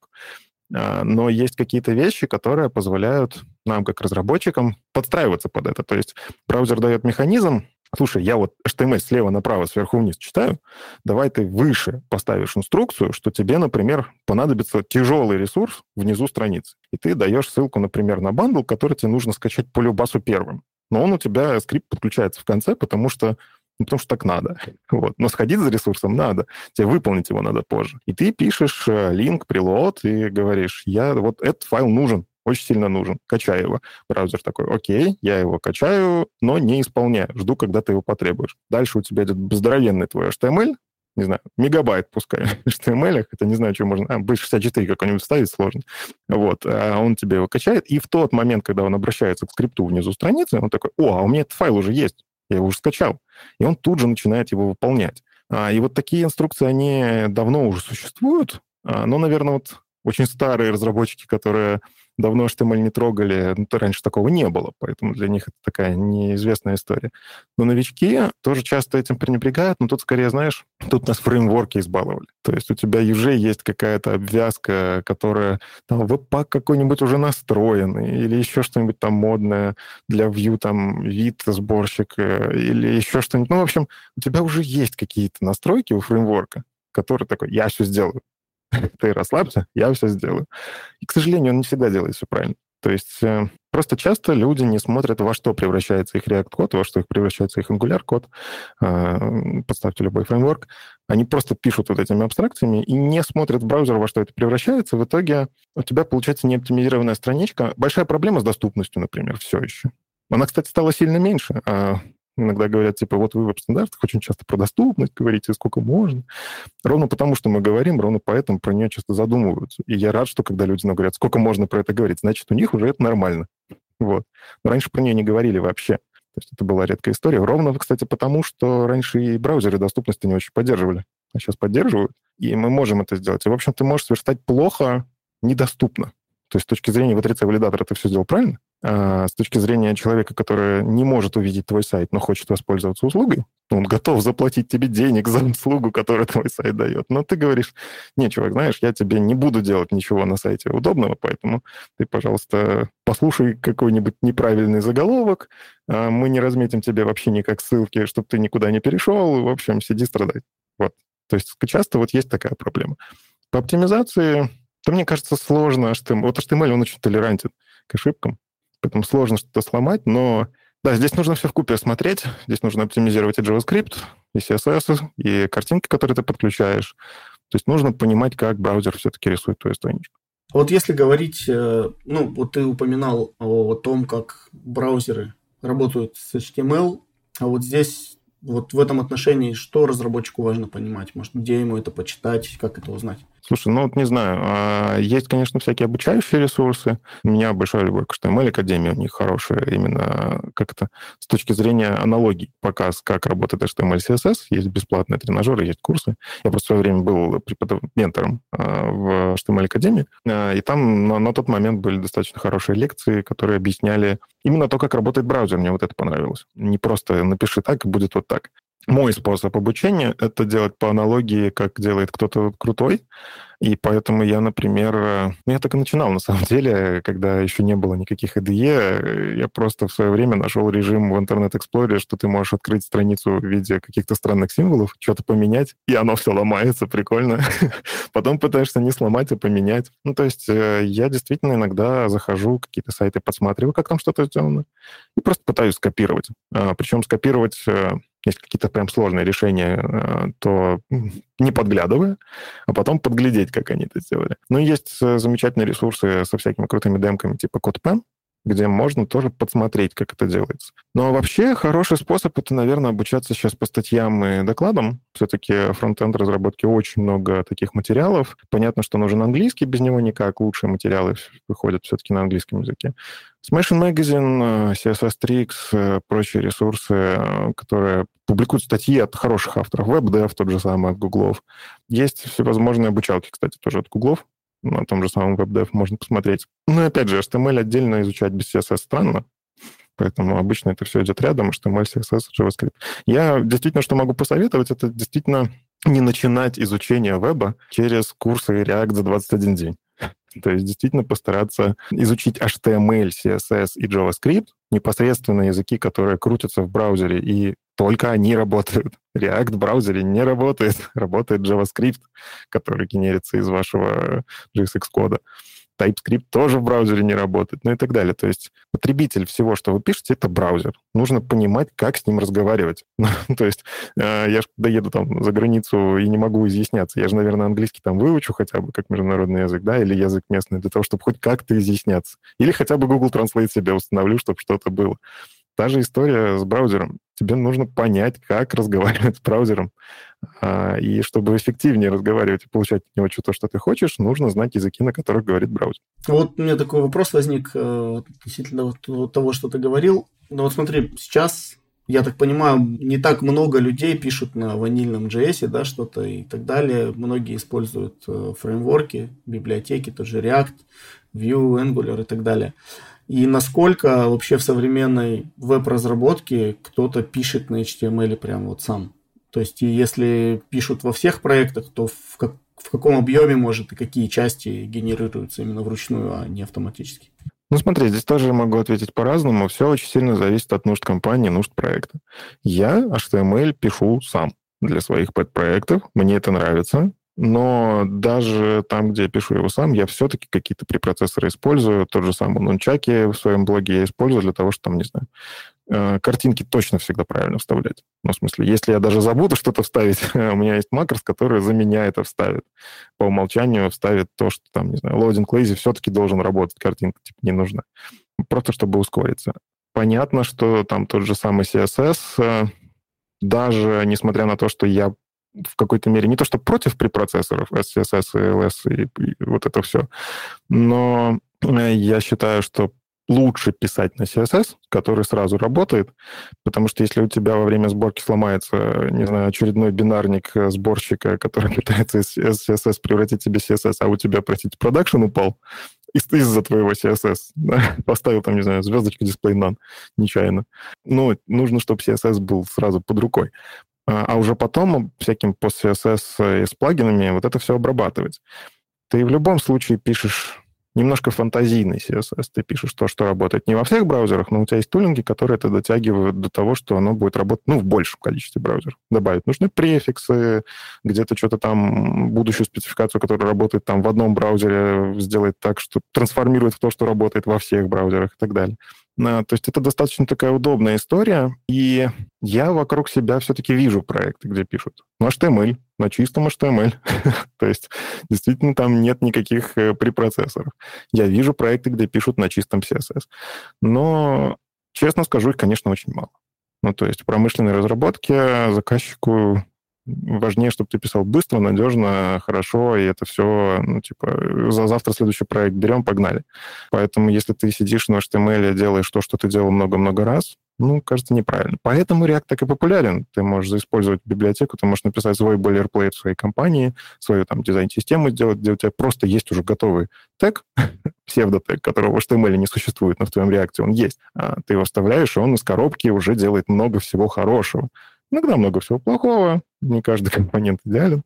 но есть какие-то вещи, которые позволяют нам, как разработчикам, подстраиваться под это. То есть браузер дает механизм, слушай, я вот HTML слева направо, сверху вниз читаю, давай ты выше поставишь инструкцию, что тебе, например, понадобится тяжелый ресурс внизу страницы. И ты даешь ссылку, например, на bundle, который тебе нужно скачать по любасу первым. Но он у тебя, скрипт подключается в конце, потому что ну, потому что так надо. Вот. Но сходить за ресурсом надо, тебе выполнить его надо позже. И ты пишешь э, link, preload и говоришь, я вот этот файл нужен, очень сильно нужен, качай его. Браузер такой, окей, я его качаю, но не исполняю, жду, когда ты его потребуешь. Дальше у тебя идет здоровенный твой HTML, не знаю, мегабайт пускай в HTML, это не знаю, что можно... А, B64 какой-нибудь ставить сложно. Вот. А он тебе его качает, и в тот момент, когда он обращается к скрипту внизу страницы, он такой, о, а у меня этот файл уже есть, я его уже скачал. И он тут же начинает его выполнять. А, и вот такие инструкции, они давно уже существуют, а, но, наверное, вот очень старые разработчики, которые давно HTML не трогали, ну, то раньше такого не было, поэтому для них это такая неизвестная история. Но новички тоже часто этим пренебрегают, но тут скорее, знаешь, тут нас фреймворки избаловали. То есть у тебя уже есть какая-то обвязка, которая там веб-пак какой-нибудь уже настроенный, или еще что-нибудь там модное для Vue, там вид сборщик, э, или еще что-нибудь. Ну, в общем, у тебя уже есть какие-то настройки у фреймворка, который такой, я все сделаю. ты расслабься, я все сделаю. И, к сожалению, он не всегда делает все правильно. То есть э, просто часто люди не смотрят, во что превращается их React-код, во что их превращается их Angular-код. Э, подставьте любой фреймворк. Они просто пишут вот этими абстракциями и не смотрят в браузер, во что это превращается. В итоге у тебя получается неоптимизированная страничка. Большая проблема с доступностью, например, все еще. Она, кстати, стала сильно меньше. А Иногда говорят, типа, вот вы в веб-стандартах очень часто про доступность говорите, сколько можно. Ровно потому, что мы говорим, ровно поэтому про нее часто задумываются. И я рад, что когда люди нам говорят, сколько можно про это говорить, значит, у них уже это нормально. Вот. Но раньше про нее не говорили вообще. То есть это была редкая история. Ровно, кстати, потому, что раньше и браузеры доступности не очень поддерживали, а сейчас поддерживают, и мы можем это сделать. И, в общем, ты можешь сверстать плохо недоступно. То есть с точки зрения в валидатора ты все сделал правильно, с точки зрения человека, который не может увидеть твой сайт, но хочет воспользоваться услугой, он готов заплатить тебе денег за услугу, которую твой сайт дает. Но ты говоришь, не, чувак, знаешь, я тебе не буду делать ничего на сайте удобного, поэтому ты, пожалуйста, послушай какой-нибудь неправильный заголовок, а мы не разметим тебе вообще никак ссылки, чтобы ты никуда не перешел, в общем, сиди страдай. Вот. То есть часто вот есть такая проблема. По оптимизации то мне кажется сложно HTML. Вот HTML, он очень толерантен к ошибкам, поэтому сложно что-то сломать, но да, здесь нужно все в купе смотреть. Здесь нужно оптимизировать и JavaScript, и CSS, и картинки, которые ты подключаешь. То есть нужно понимать, как браузер все-таки рисует твою страничку. Вот если говорить, э, ну, вот ты упоминал о том, как браузеры работают с HTML, а вот здесь, вот в этом отношении, что разработчику важно понимать? Может, где ему это почитать, как это узнать? Слушай, ну вот не знаю. А, есть, конечно, всякие обучающие ресурсы. У меня большая любовь к HTML Академия. У них хорошая именно как-то с точки зрения аналогий. Показ, как работает HTML CSS. Есть бесплатные тренажеры, есть курсы. Я просто в свое время был преподав... ментором а, в HTML Академии. А, и там на, на тот момент были достаточно хорошие лекции, которые объясняли именно то, как работает браузер. Мне вот это понравилось. Не просто напиши так, и будет вот так мой способ обучения — это делать по аналогии, как делает кто-то крутой. И поэтому я, например, э, ну, я так и начинал, на самом деле, когда еще не было никаких IDE, я просто в свое время нашел режим в Internet Explorer, что ты можешь открыть страницу в виде каких-то странных символов, что-то поменять, и оно все ломается, прикольно. Потом пытаешься не сломать, а поменять. Ну, то есть э, я действительно иногда захожу, какие-то сайты подсматриваю, как там что-то сделано, и просто пытаюсь скопировать. А, Причем скопировать э, есть какие-то прям сложные решения, э, то не подглядывая, а потом подглядеть, как они это сделали. Ну, есть э, замечательные ресурсы со всякими крутыми демками типа CodePen, где можно тоже подсмотреть, как это делается. Но вообще хороший способ это, наверное, обучаться сейчас по статьям и докладам. Все-таки фронтенд разработки очень много таких материалов. Понятно, что нужен английский, без него никак. Лучшие материалы выходят все-таки на английском языке. Smashing Magazine, CSS Tricks, прочие ресурсы, э, которые публикуют статьи от хороших авторов. WebDev тот же самый от Гуглов. Есть всевозможные обучалки, кстати, тоже от Гуглов на том же самом WebDev можно посмотреть. Ну и опять же, HTML отдельно изучать без CSS странно, поэтому обычно это все идет рядом, HTML, CSS, JavaScript. Я действительно, что могу посоветовать, это действительно не начинать изучение веба через курсы React за 21 день. То есть действительно постараться изучить HTML, CSS и JavaScript, непосредственно языки, которые крутятся в браузере, и только они работают. React в браузере не работает. Работает JavaScript, который генерится из вашего JSX-кода. TypeScript тоже в браузере не работает, ну и так далее. То есть потребитель всего, что вы пишете, это браузер. Нужно понимать, как с ним разговаривать. Ну, то есть э, я же когда еду там за границу и не могу изъясняться, я же, наверное, английский там выучу хотя бы как международный язык, да, или язык местный, для того, чтобы хоть как-то изъясняться. Или хотя бы Google Translate себе установлю, чтобы что-то было. Та же история с браузером. Тебе нужно понять, как разговаривать с браузером. А, и чтобы эффективнее разговаривать и получать от него то, что ты хочешь, нужно знать языки, на которых говорит браузер. Вот у меня такой вопрос возник э, относительно того, что ты говорил. Ну вот смотри, сейчас я так понимаю, не так много людей пишут на ванильном JS, да, что-то и так далее. Многие используют э, фреймворки, библиотеки, тот же React, Vue, Angular и так далее и насколько вообще в современной веб-разработке кто-то пишет на HTML прям вот сам. То есть, если пишут во всех проектах, то в, как, в каком объеме, может, и какие части генерируются именно вручную, а не автоматически? Ну, смотри, здесь тоже могу ответить по-разному. Все очень сильно зависит от нужд компании, нужд проекта. Я HTML пишу сам для своих подпроектов. Мне это нравится но даже там, где я пишу его сам, я все-таки какие-то препроцессоры использую. Тот же самый Нунчаки в своем блоге я использую для того, чтобы, там, не знаю, э, картинки точно всегда правильно вставлять. Ну, в смысле, если я даже забуду что-то вставить, у меня есть макрос, который за меня это вставит. По умолчанию вставит то, что там, не знаю, loading lazy все-таки должен работать, картинка типа не нужна. Просто чтобы ускориться. Понятно, что там тот же самый CSS, э, даже несмотря на то, что я в какой-то мере не то что против препроцессоров SCSS, LS и, и вот это все, но э, я считаю, что лучше писать на CSS, который сразу работает, потому что если у тебя во время сборки сломается, не знаю, очередной бинарник сборщика, который пытается из CSS превратить тебе CSS, а у тебя, простите, продакшн упал из- из-за твоего CSS, да? поставил там, не знаю, звездочку display none нечаянно. Ну, нужно, чтобы CSS был сразу под рукой. А, а уже потом всяким post-CSS с плагинами вот это все обрабатывать. Ты в любом случае пишешь немножко фантазийный CSS. Ты пишешь то, что работает не во всех браузерах, но у тебя есть тулинги, которые это дотягивают до того, что оно будет работать ну, в большем количестве браузеров. Добавить нужны префиксы, где-то что-то там, будущую спецификацию, которая работает там в одном браузере, сделать так, что трансформирует в то, что работает во всех браузерах и так далее. То есть это достаточно такая удобная история, и я вокруг себя все-таки вижу проекты, где пишут на HTML, на чистом HTML. То есть действительно там нет никаких э, препроцессоров. Я вижу проекты, где пишут на чистом CSS. Но, честно скажу, их, конечно, очень мало. Ну, то есть в промышленной разработке заказчику важнее, чтобы ты писал быстро, надежно, хорошо, и это все, ну, типа, за завтра следующий проект берем, погнали. Поэтому если ты сидишь на HTML, делаешь то, что ты делал много-много раз, ну, кажется, неправильно. Поэтому React так и популярен. Ты можешь использовать библиотеку, ты можешь написать свой boilerplate в своей компании, свою там дизайн-систему сделать, где у тебя просто есть уже готовый тег, псевдотег, которого в HTML не существует, но в твоем React он есть. А ты его вставляешь, и он из коробки уже делает много всего хорошего. Иногда много всего плохого, не каждый компонент идеален,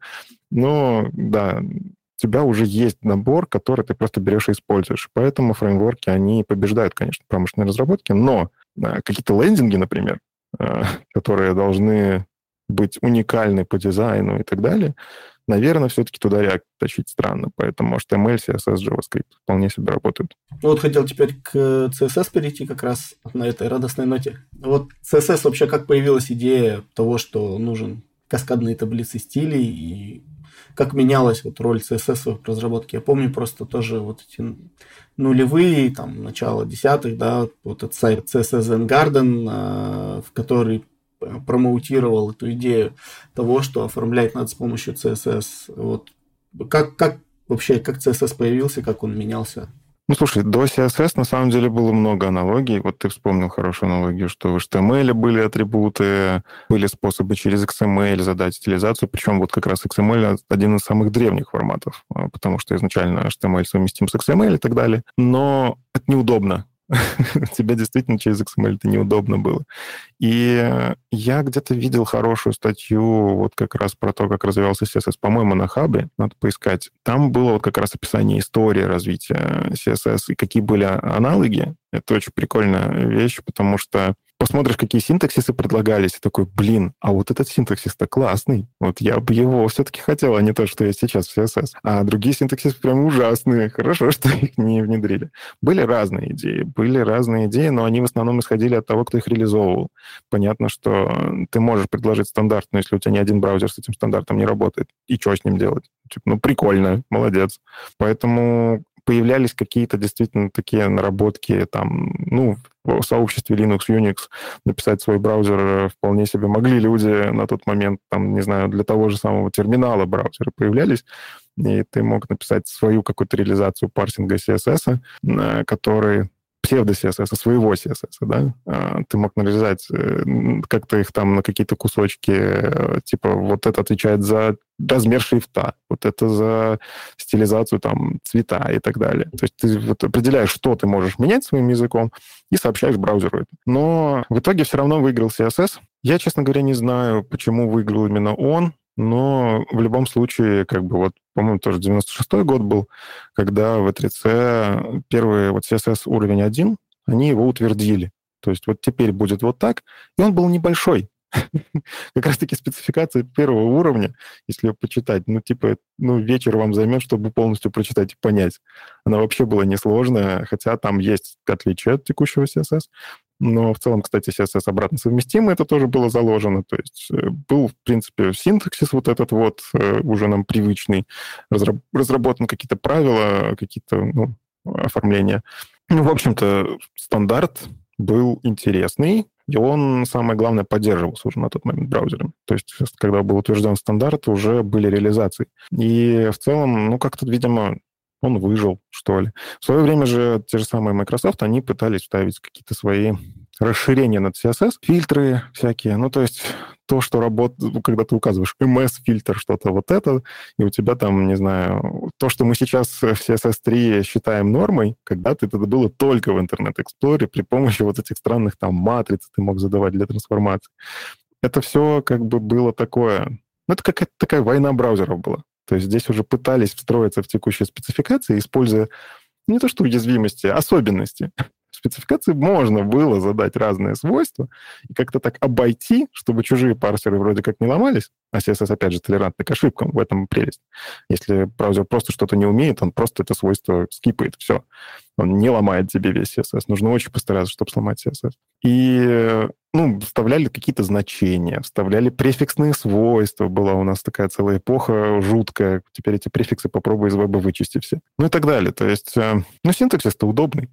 но, да, у тебя уже есть набор, который ты просто берешь и используешь. Поэтому фреймворки, они побеждают, конечно, промышленные разработки, но а, какие-то лендинги, например, а, которые должны быть уникальны по дизайну и так далее, наверное, все-таки туда React тащить странно. Поэтому HTML, CSS, JavaScript вполне себе работают. Ну вот хотел теперь к CSS перейти как раз на этой радостной ноте. Вот CSS вообще как появилась идея того, что нужен каскадные таблицы стилей и как менялась вот роль CSS в разработке. Я помню просто тоже вот эти нулевые, там, начало десятых, да, вот этот сайт CSS Zen Garden, э, в который промоутировал эту идею того, что оформлять надо с помощью CSS. Вот как, как вообще, как CSS появился, как он менялся? Ну, слушай, до CSS на самом деле было много аналогий. Вот ты вспомнил хорошую аналогию, что в HTML были атрибуты, были способы через XML задать стилизацию, причем вот как раз XML один из самых древних форматов, а, потому что изначально HTML совместим с XML и так далее. Но это неудобно. тебе действительно через XML это неудобно было. И я где-то видел хорошую статью вот как раз про то, как развивался CSS, по-моему, на Хабе, надо поискать. Там было вот как раз описание истории развития CSS и какие были аналоги. Это очень прикольная вещь, потому что посмотришь, какие синтаксисы предлагались, и такой, блин, а вот этот синтаксис-то классный. Вот я бы его все-таки хотел, а не то, что я сейчас в CSS. А другие синтаксисы прям ужасные. Хорошо, что их не внедрили. Были разные идеи, были разные идеи, но они в основном исходили от того, кто их реализовывал. Понятно, что ты можешь предложить стандарт, но если у тебя ни один браузер с этим стандартом не работает, и что с ним делать? Типа, ну, прикольно, молодец. Поэтому появлялись какие-то действительно такие наработки, там, ну, в сообществе Linux, Unix написать свой браузер э, вполне себе могли люди на тот момент, там, не знаю, для того же самого терминала браузеры появлялись, и ты мог написать свою какую-то реализацию парсинга CSS, э, который псевдо-CSS, своего CSS, да, а, ты мог нарезать э, как-то их там на какие-то кусочки, э, типа вот это отвечает за размер шрифта, вот это за стилизацию там цвета и так далее. То есть ты вот определяешь, что ты можешь менять своим языком и сообщаешь браузеру это. Но в итоге все равно выиграл CSS. Я, честно говоря, не знаю, почему выиграл именно он. Но в любом случае, как бы вот, по-моему, тоже 96-й год был, когда в E3C первый вот CSS уровень 1, они его утвердили. То есть вот теперь будет вот так, и он был небольшой. как раз-таки спецификация первого уровня, если ее почитать, ну, типа, ну, вечер вам займет, чтобы полностью прочитать и понять. Она вообще была несложная, хотя там есть отличия от текущего CSS, но в целом, кстати, CSS обратно совместимый, это тоже было заложено. То есть э, был, в принципе, синтаксис вот этот вот, э, уже нам привычный, разработан какие-то правила, какие-то ну, оформления. Ну, в общем-то, стандарт был интересный, и он, самое главное, поддерживался уже на тот момент браузером. То есть, когда был утвержден стандарт, уже были реализации. И в целом, ну, как-то, видимо, он выжил, что ли. В свое время же те же самые Microsoft, они пытались ставить какие-то свои расширения над CSS, фильтры всякие. Ну, то есть то, что работает, ну, когда ты указываешь MS-фильтр, что-то вот это, и у тебя там, не знаю, то, что мы сейчас в CSS3 считаем нормой, когда-то это было только в Internet Explorer при помощи вот этих странных там матриц ты мог задавать для трансформации. Это все как бы было такое... Ну, это какая-то такая война браузеров была. То есть здесь уже пытались встроиться в текущие спецификации, используя не то что уязвимости, а особенности спецификации можно было задать разные свойства и как-то так обойти, чтобы чужие парсеры вроде как не ломались, а CSS, опять же, толерантный к ошибкам, в этом прелесть. Если браузер просто что-то не умеет, он просто это свойство скипает, все. Он не ломает тебе весь CSS. Нужно очень постараться, чтобы сломать CSS. И ну, вставляли какие-то значения, вставляли префиксные свойства. Была у нас такая целая эпоха жуткая. Теперь эти префиксы попробуй из веба вычисти все. Ну и так далее. То есть, э, ну, синтаксис-то удобный.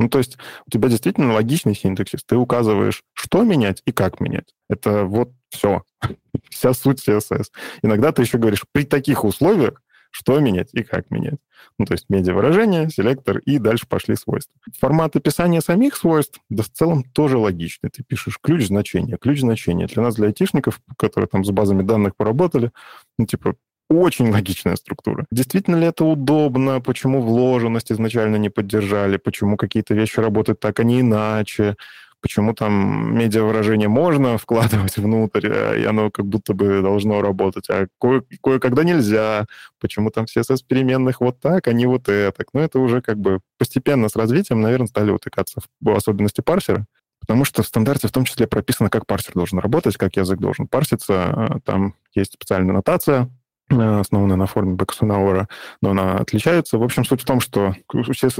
Ну, то есть у тебя действительно логичный синтаксис. Ты указываешь, что менять и как менять. Это вот все. вся суть CSS. Иногда ты еще говоришь, при таких условиях что менять и как менять. Ну, то есть медиа-выражение, селектор, и дальше пошли свойства. Формат описания самих свойств, да в целом тоже логичный. Ты пишешь ключ значения, ключ значения. Для нас, для айтишников, которые там с базами данных поработали, ну, типа, очень логичная структура. Действительно ли это удобно? Почему вложенность изначально не поддержали? Почему какие-то вещи работают так, а не иначе? почему там медиавыражение можно вкладывать внутрь, а, и оно как будто бы должно работать, а кое- кое-когда нельзя, почему там все CSS переменных вот так, а не вот это. Но это уже как бы постепенно с развитием, наверное, стали утыкаться в особенности парсера, потому что в стандарте в том числе прописано, как парсер должен работать, как язык должен парситься. А, там есть специальная нотация, основанная на форме Бексунауэра, но она отличается. В общем, суть в том, что...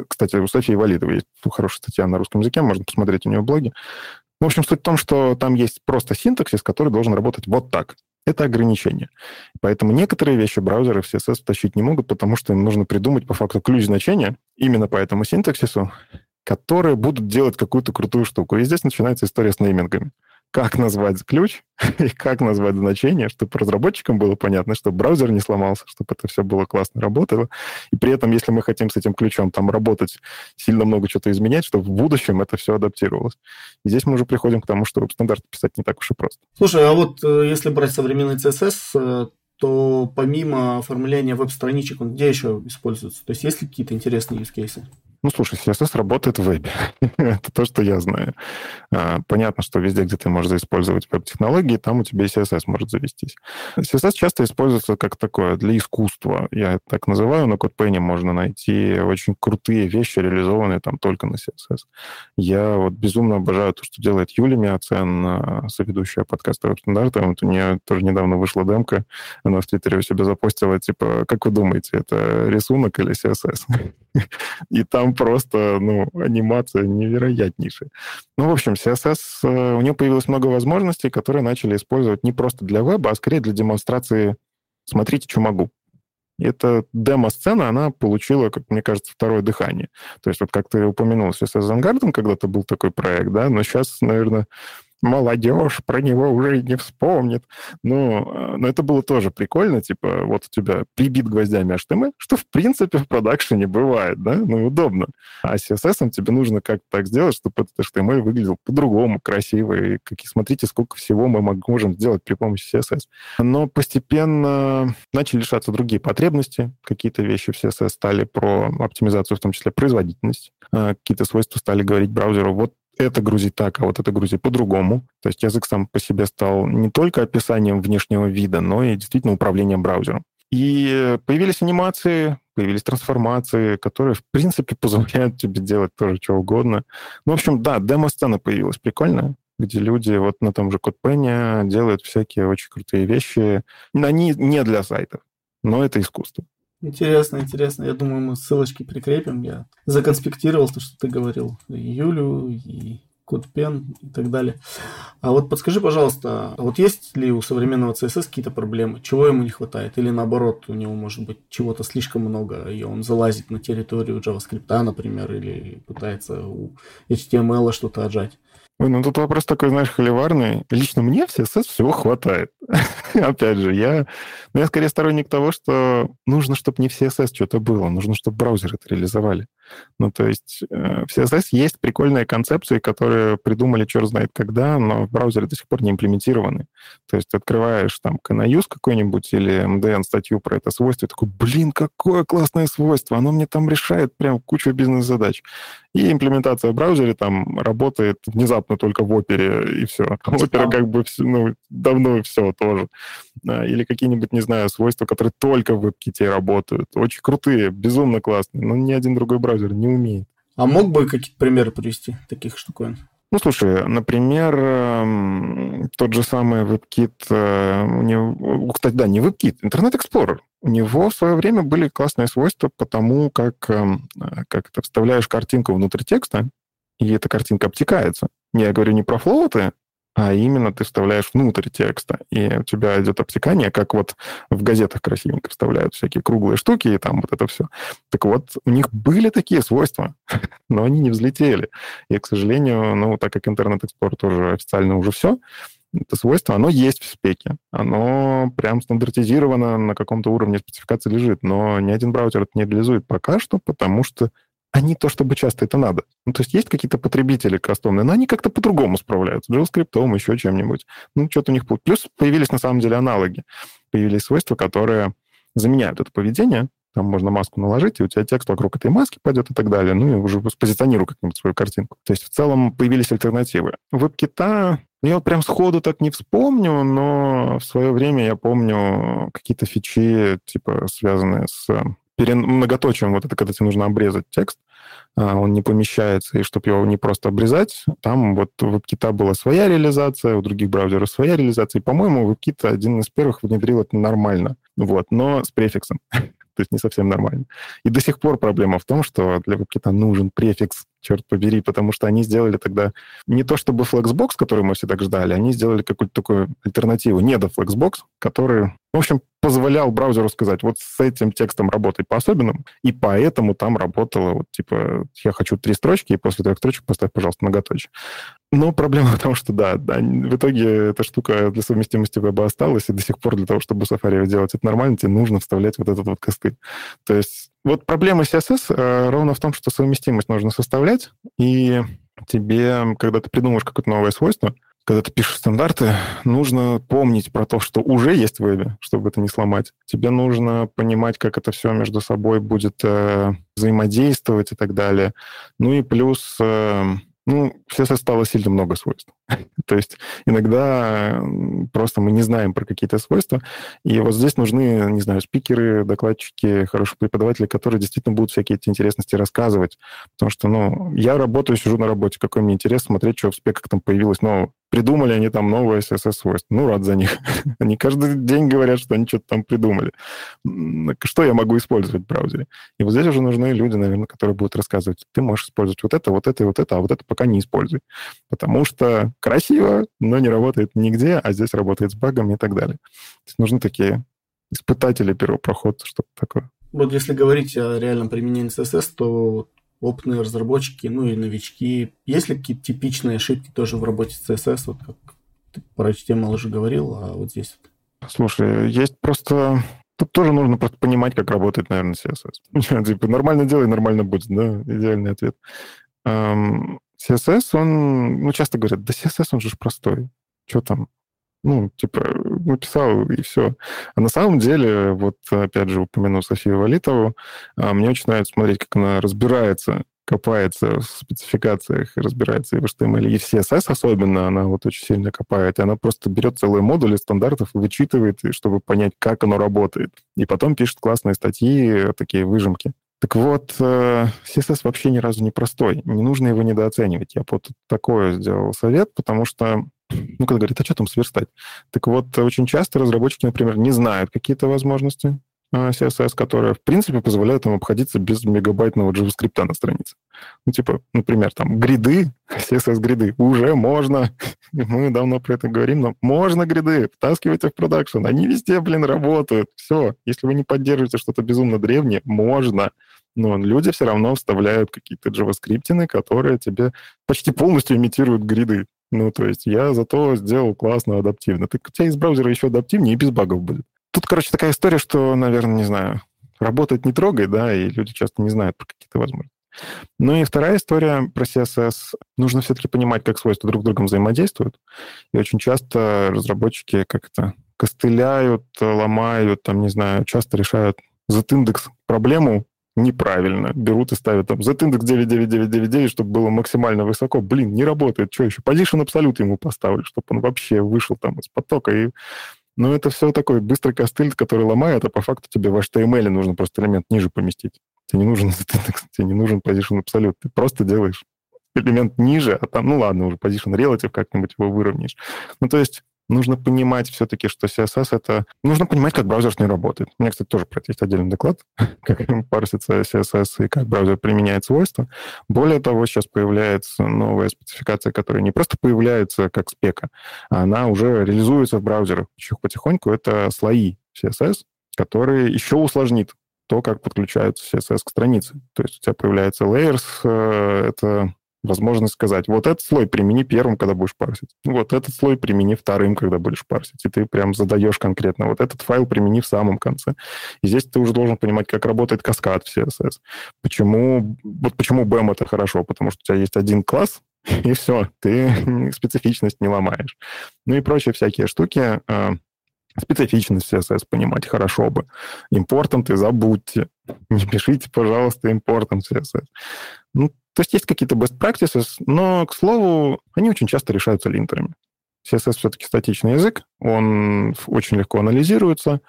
Кстати, у Софии Валидовой есть хорошая статья на русском языке, можно посмотреть у нее блоги. В общем, суть в том, что там есть просто синтаксис, который должен работать вот так. Это ограничение. Поэтому некоторые вещи браузеры в CSS тащить не могут, потому что им нужно придумать по факту ключ значения именно по этому синтаксису, которые будут делать какую-то крутую штуку. И здесь начинается история с неймингами как назвать ключ и как назвать значение, чтобы разработчикам было понятно, чтобы браузер не сломался, чтобы это все было классно работало. И при этом, если мы хотим с этим ключом там работать, сильно много что-то изменять, чтобы в будущем это все адаптировалось. И здесь мы уже приходим к тому, что стандарт писать не так уж и просто. Слушай, а вот э, если брать современный CSS, э, то помимо оформления веб-страничек, он где еще используется? То есть есть ли какие-то интересные use cases? Ну, слушай, CSS работает в вебе. Это то, что я знаю. А, понятно, что везде, где ты можешь использовать веб-технологии, там у тебя и CSS может завестись. CSS часто используется как такое для искусства. Я это так называю. На CodePen можно найти очень крутые вещи, реализованные там только на CSS. Я вот безумно обожаю то, что делает Юлия Миоцен, соведущая подкаста веб-стандарта. Вот у нее тоже недавно вышла демка. Она в Твиттере у себя запостила, типа, как вы думаете, это рисунок или CSS? И там там просто, ну, анимация невероятнейшая. Ну, в общем, CSS, э, у него появилось много возможностей, которые начали использовать не просто для веба, а скорее для демонстрации «смотрите, что могу». И эта демо-сцена, она получила, как мне кажется, второе дыхание. То есть вот как ты упомянул, CSS Vanguard когда-то был такой проект, да, но сейчас, наверное, молодежь про него уже не вспомнит. Ну, э, но это было тоже прикольно, типа, вот у тебя прибит гвоздями HTML, что, в принципе, в продакшене бывает, да, ну, удобно. А CSS тебе нужно как-то так сделать, чтобы этот HTML выглядел по-другому, красиво, и какие, смотрите, сколько всего мы можем сделать при помощи CSS. Но постепенно начали лишаться другие потребности, какие-то вещи в CSS стали про оптимизацию, в том числе производительность, а какие-то свойства стали говорить браузеру, вот это грузить так, а вот это грузить по-другому. То есть язык сам по себе стал не только описанием внешнего вида, но и действительно управлением браузером. И появились анимации, появились трансформации, которые, в принципе, позволяют тебе делать тоже что угодно. Ну, в общем, да, демо-сцена появилась прикольная, где люди вот на том же CodePen делают всякие очень крутые вещи. Они не для сайтов, но это искусство. Интересно, интересно. Я думаю, мы ссылочки прикрепим. Я законспектировал то, что ты говорил. Юлю, и CodePen и так далее. А вот подскажи, пожалуйста, а вот есть ли у современного CSS какие-то проблемы? Чего ему не хватает? Или наоборот, у него может быть чего-то слишком много, и он залазит на территорию JavaScript, например, или пытается у HTML что-то отжать? Ой, ну тут вопрос такой, знаешь, холиварный. Лично мне в CSS всего хватает. Опять же, я, ну, я скорее сторонник того, что нужно, чтобы не в CSS что-то было, нужно, чтобы браузеры это реализовали. Ну, то есть э, в CSS есть прикольные концепции, которые придумали черт знает когда, но в браузере до сих пор не имплементированы. То есть открываешь там Canayus какой-нибудь или MDN статью про это свойство, и такой, блин, какое классное свойство, оно мне там решает прям кучу бизнес-задач. И имплементация в браузере там работает внезапно только в опере, и все. Опера как бы ну, давно все тоже. Или какие-нибудь, не знаю, свойства, которые только в WebKit работают. Очень крутые, безумно классные, но ни один другой браузер не умеет. А мог бы какие-то примеры привести таких штуковин? Ну, слушай, например, эм, тот же самый WebKit, э, у него, кстати, да, не WebKit, Internet Explorer. У него в свое время были классные свойства по тому, как, эм, как ты вставляешь картинку внутрь текста, и эта картинка обтекается. Я говорю не про флоуты, а именно ты вставляешь внутрь текста, и у тебя идет обтекание, как вот в газетах красивенько вставляют всякие круглые штуки, и там вот это все. Так вот, у них были такие свойства, но они не взлетели. И, к сожалению, ну, так как интернет-экспорт тоже официально уже все, Это свойство, оно есть в спеке. Оно прям стандартизировано на каком-то уровне спецификации лежит, но ни один браузер это не реализует пока что, потому что они то, чтобы часто это надо. Ну, то есть есть какие-то потребители кастомные, но они как-то по-другому справляются. JavaScript, еще чем-нибудь. Ну, что-то у них... Плюс появились, на самом деле, аналоги. Появились свойства, которые заменяют это поведение. Там можно маску наложить, и у тебя текст вокруг этой маски пойдет и так далее. Ну, и уже спозиционирую как-нибудь свою картинку. То есть в целом появились альтернативы. WebKit я вот прям сходу так не вспомню, но в свое время я помню какие-то фичи, типа, связанные с перен... многоточием, вот это когда тебе нужно обрезать текст, а, он не помещается, и чтобы его не просто обрезать, там вот у WebKit была своя реализация, у других браузеров своя реализация, и, по-моему, WebKit один из первых внедрил это нормально, вот, но с префиксом. То есть не совсем нормально. И до сих пор проблема в том, что для WebKit нужен префикс черт побери, потому что они сделали тогда не то чтобы Flexbox, который мы все так ждали, они сделали какую-то такую альтернативу, не до Flexbox, который, в общем, позволял браузеру сказать, вот с этим текстом работай по-особенному, и поэтому там работало, вот, типа, я хочу три строчки, и после трех строчек поставь, пожалуйста, многоточие. Но проблема в том, что, да, да, в итоге эта штука для совместимости веба осталась, и до сих пор для того, чтобы Safari делать это нормально, тебе нужно вставлять вот этот вот костыль. То есть вот проблема CSS э, ровно в том, что совместимость нужно составлять, и тебе, когда ты придумаешь какое-то новое свойство, когда ты пишешь стандарты, нужно помнить про то, что уже есть в вебе, чтобы это не сломать. Тебе нужно понимать, как это все между собой будет э, взаимодействовать и так далее. Ну и плюс... Э, ну, CSS стало сильно много свойств. То есть иногда просто мы не знаем про какие-то свойства, и вот здесь нужны, не знаю, спикеры, докладчики, хорошие преподаватели, которые действительно будут всякие эти интересности рассказывать. Потому что, ну, я работаю, сижу на работе, какой мне интерес смотреть, что в спеках там появилось нового. Придумали они там новое CSS-свойство. Ну, рад за них. они каждый день говорят, что они что-то там придумали. Что я могу использовать в браузере? И вот здесь уже нужны люди, наверное, которые будут рассказывать, ты можешь использовать вот это, вот это и вот это, а вот это пока не используй. Потому что красиво, но не работает нигде, а здесь работает с багами и так далее. То есть нужны такие испытатели первопроходца, что-то такое. Вот если говорить о реальном применении CSS, то опытные разработчики, ну и новички. Есть ли какие-то типичные ошибки тоже в работе с CSS, вот как ты про HTML уже говорил, а вот здесь? Слушай, есть просто... Тут тоже нужно просто понимать, как работает, наверное, CSS. типа, нормально делай, нормально будет, да, идеальный ответ. CSS, он, ну, часто говорят, да CSS, он же простой. Что там? Ну, типа, написал, и все. А на самом деле, вот опять же упомяну Софию Валитову, а, мне очень нравится смотреть, как она разбирается, копается в спецификациях, разбирается и в HTML, и в CSS особенно, она вот очень сильно копает, и она просто берет целые модули стандартов вычитывает, чтобы понять, как оно работает. И потом пишет классные статьи, такие выжимки. Так вот, CSS э, вообще ни разу не простой. Не нужно его недооценивать. Я вот такое сделал совет, потому что ну, когда говорят, а что там сверстать? Так вот, очень часто разработчики, например, не знают какие-то возможности CSS, э, которые, в принципе, позволяют им обходиться без мегабайтного JavaScript на странице. Ну, типа, например, там, гриды, CSS-гриды, уже можно, мы давно про это говорим, но можно гриды, втаскивайте в продакшн, они везде, блин, работают, все. Если вы не поддерживаете что-то безумно древнее, можно. Но люди все равно вставляют какие-то JavaScript, которые тебе почти полностью имитируют гриды. Ну, то есть я зато сделал классно, адаптивно. Так у тебя из браузера еще адаптивнее и без багов будет. Тут, короче, такая история, что, наверное, не знаю, работать не трогай, да, и люди часто не знают про какие-то возможности. Ну и вторая история про CSS. Нужно все-таки понимать, как свойства друг с другом взаимодействуют. И очень часто разработчики как-то костыляют, ломают, там, не знаю, часто решают Z-индекс проблему неправильно. Берут и ставят там Z-индекс 99999, чтобы было максимально высоко. Блин, не работает. Что еще? Position абсолют ему поставлю, чтобы он вообще вышел там из потока. И... Но это все такой быстрый костыль, который ломает, а по факту тебе в HTML нужно просто элемент ниже поместить. Тебе не нужен Z-индекс, тебе не нужен position абсолют. Ты просто делаешь элемент ниже, а там, ну ладно, уже position relative как-нибудь его выровняешь. Ну, то есть нужно понимать все-таки, что CSS — это... Нужно понимать, как браузер с ней работает. У меня, кстати, тоже про это есть отдельный доклад, как парсится CSS и как браузер применяет свойства. Более того, сейчас появляется новая спецификация, которая не просто появляется как спека, а она уже реализуется в браузерах потихоньку. Это слои CSS, которые еще усложнит то, как подключаются CSS к странице. То есть у тебя появляется layers, э, это возможность сказать, вот этот слой примени первым, когда будешь парсить. Вот этот слой примени вторым, когда будешь парсить. И ты прям задаешь конкретно. Вот этот файл примени в самом конце. И здесь ты уже должен понимать, как работает каскад в CSS. Почему, вот почему BEM это хорошо? Потому что у тебя есть один класс, и все, ты специфичность не ломаешь. Ну и прочие всякие штуки. А, специфичность CSS понимать хорошо бы. Импортом ты забудьте. Не пишите, пожалуйста, импортом CSS. Ну, то есть есть какие-то best practices, но, к слову, они очень часто решаются линтерами. CSS все-таки статичный язык, он очень легко анализируется.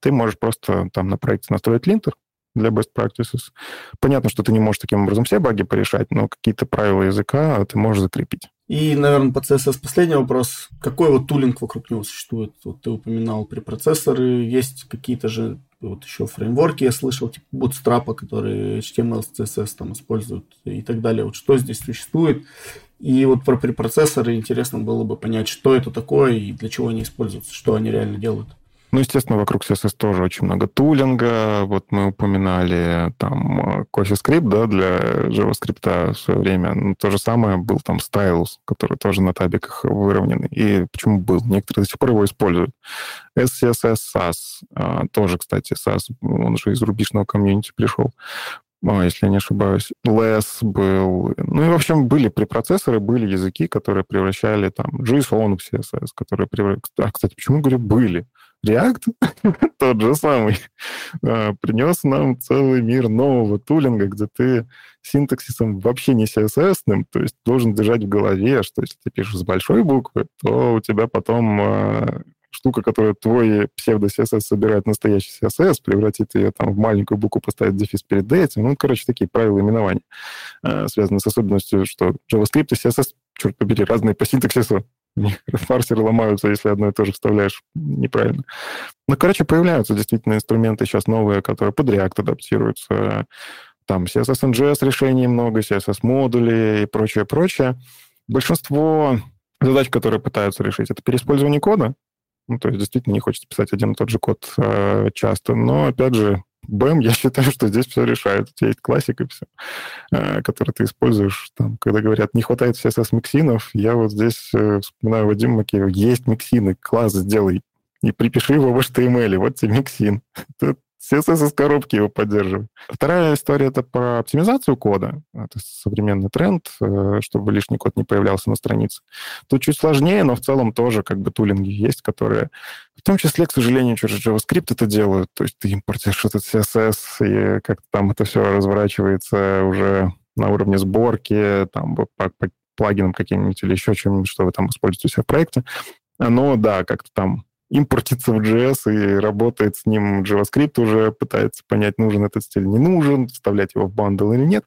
Ты можешь просто там на проекте настроить линтер, для best practices. Понятно, что ты не можешь таким образом все баги порешать, но какие-то правила языка ты можешь закрепить. И, наверное, по CSS последний вопрос. Какой вот тулинг вокруг него существует? Вот ты упоминал препроцессоры, есть какие-то же вот еще фреймворки, я слышал, типа Bootstrap, которые HTML, CSS там используют и так далее. Вот что здесь существует? И вот про препроцессоры интересно было бы понять, что это такое и для чего они используются, что они реально делают. Ну, естественно, вокруг CSS тоже очень много тулинга. Вот мы упоминали там CoffeeScript, да, для JavaScript в свое время. Ну, то же самое был там Stylus, который тоже на табиках выровненный. И почему был? Некоторые до сих пор его используют. SCSS SAS, а, тоже, кстати, SAS, он же из рубежного комьюнити пришел. О, если я не ошибаюсь. Less был. Ну и, в общем, были препроцессоры, были языки, которые превращали там JSON в CSS, которые превращали... А, кстати, почему говорю «были»? React, тот же самый, а, принес нам целый мир нового тулинга, где ты синтаксисом вообще не CSS-ным, то есть должен держать в голове, что если ты пишешь с большой буквы, то у тебя потом а, штука, которая твой псевдо-CSS собирает настоящий CSS, превратит ее там в маленькую букву, поставить дефис перед этим. Ну, короче, такие правила именования, э, связанные с особенностью, что JavaScript и CSS, черт побери, разные по синтаксису. Парсеры ломаются, если одно и то же вставляешь неправильно. Ну, короче, появляются действительно инструменты сейчас новые, которые под React адаптируются. Там CSS NGS решений много, CSS модули и прочее, прочее. Большинство задач, которые пытаются решить, это переиспользование кода, ну, то есть действительно не хочется писать один и тот же код э, часто. Но, опять же, BEM, я считаю, что здесь все решает. У тебя есть классика все, э, ты используешь. Там, когда говорят, не хватает CSS миксинов, я вот здесь э, вспоминаю Вадима Макеева. Есть миксины, класс сделай. И припиши его в HTML, вот тебе миксин. CSS из коробки его поддерживает. Вторая история — это про оптимизацию кода. Это современный тренд, э, чтобы лишний код не появлялся на странице. Тут чуть сложнее, но в целом тоже как бы тулинги есть, которые в том числе, к сожалению, через JavaScript это делают. То есть ты импортишь этот CSS, и как-то там это все разворачивается уже на уровне сборки, там, по, по плагинам каким-нибудь или еще чем-нибудь, что вы там используете у себя в проекте. Оно, да, как-то там импортится в JS и работает с ним JavaScript, уже пытается понять, нужен этот стиль, не нужен, вставлять его в бандл или нет.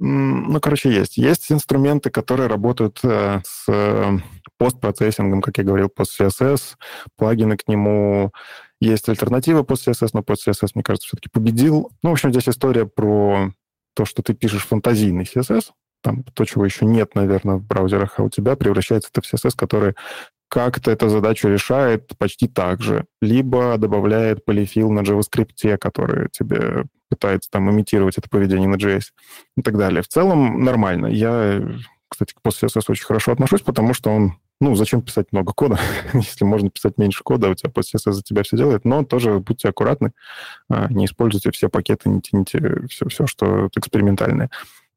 Ну, короче, есть. Есть инструменты, которые работают э, с э, постпроцессингом, как я говорил, post-CSS, плагины к нему. Есть альтернатива post-CSS, но post-CSS, мне кажется, все-таки победил. Ну, в общем, здесь история про то, что ты пишешь фантазийный CSS, там то, чего еще нет, наверное, в браузерах, а у тебя превращается это в CSS, который как-то эту задачу решает почти так же. Либо добавляет полифил на JavaScript, который тебе пытается там имитировать это поведение на JS и так далее. В целом нормально. Я, кстати, к PostCSS очень хорошо отношусь, потому что он ну, зачем писать много кода, если можно писать меньше кода, у тебя PostCSS за тебя все делает, но тоже будьте аккуратны, а, не используйте все пакеты, не тяните все, все что экспериментальное.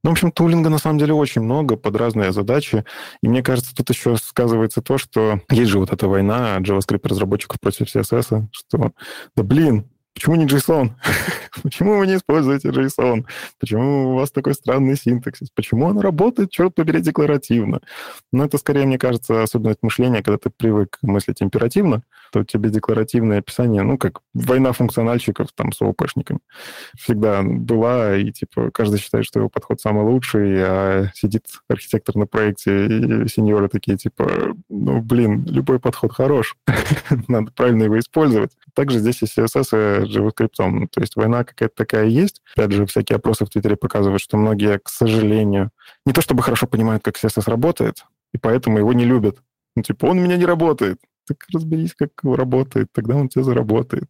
Ну, в общем, тулинга на самом деле очень много под разные задачи. И мне кажется, тут еще сказывается то, что есть же вот эта война JavaScript-разработчиков против CSS, что, да блин, Почему не JSON? Почему вы не используете JSON? Почему у вас такой странный синтаксис? Почему он работает, черт побери, декларативно? Но это скорее, мне кажется, особенность мышления, когда ты привык мыслить императивно, то тебе декларативное описание, ну, как война функциональщиков там с ОПшниками, всегда была, и, типа, каждый считает, что его подход самый лучший, а сидит архитектор на проекте, и сеньоры такие, типа, ну, блин, любой подход хорош, надо правильно его использовать. Также здесь и CSS JavaScript. То есть война какая-то такая есть. Опять же, всякие опросы в Твиттере показывают, что многие, к сожалению, не то чтобы хорошо понимают, как CSS работает, и поэтому его не любят. Ну, типа, он у меня не работает. так разберись, как работает, тогда он тебе заработает.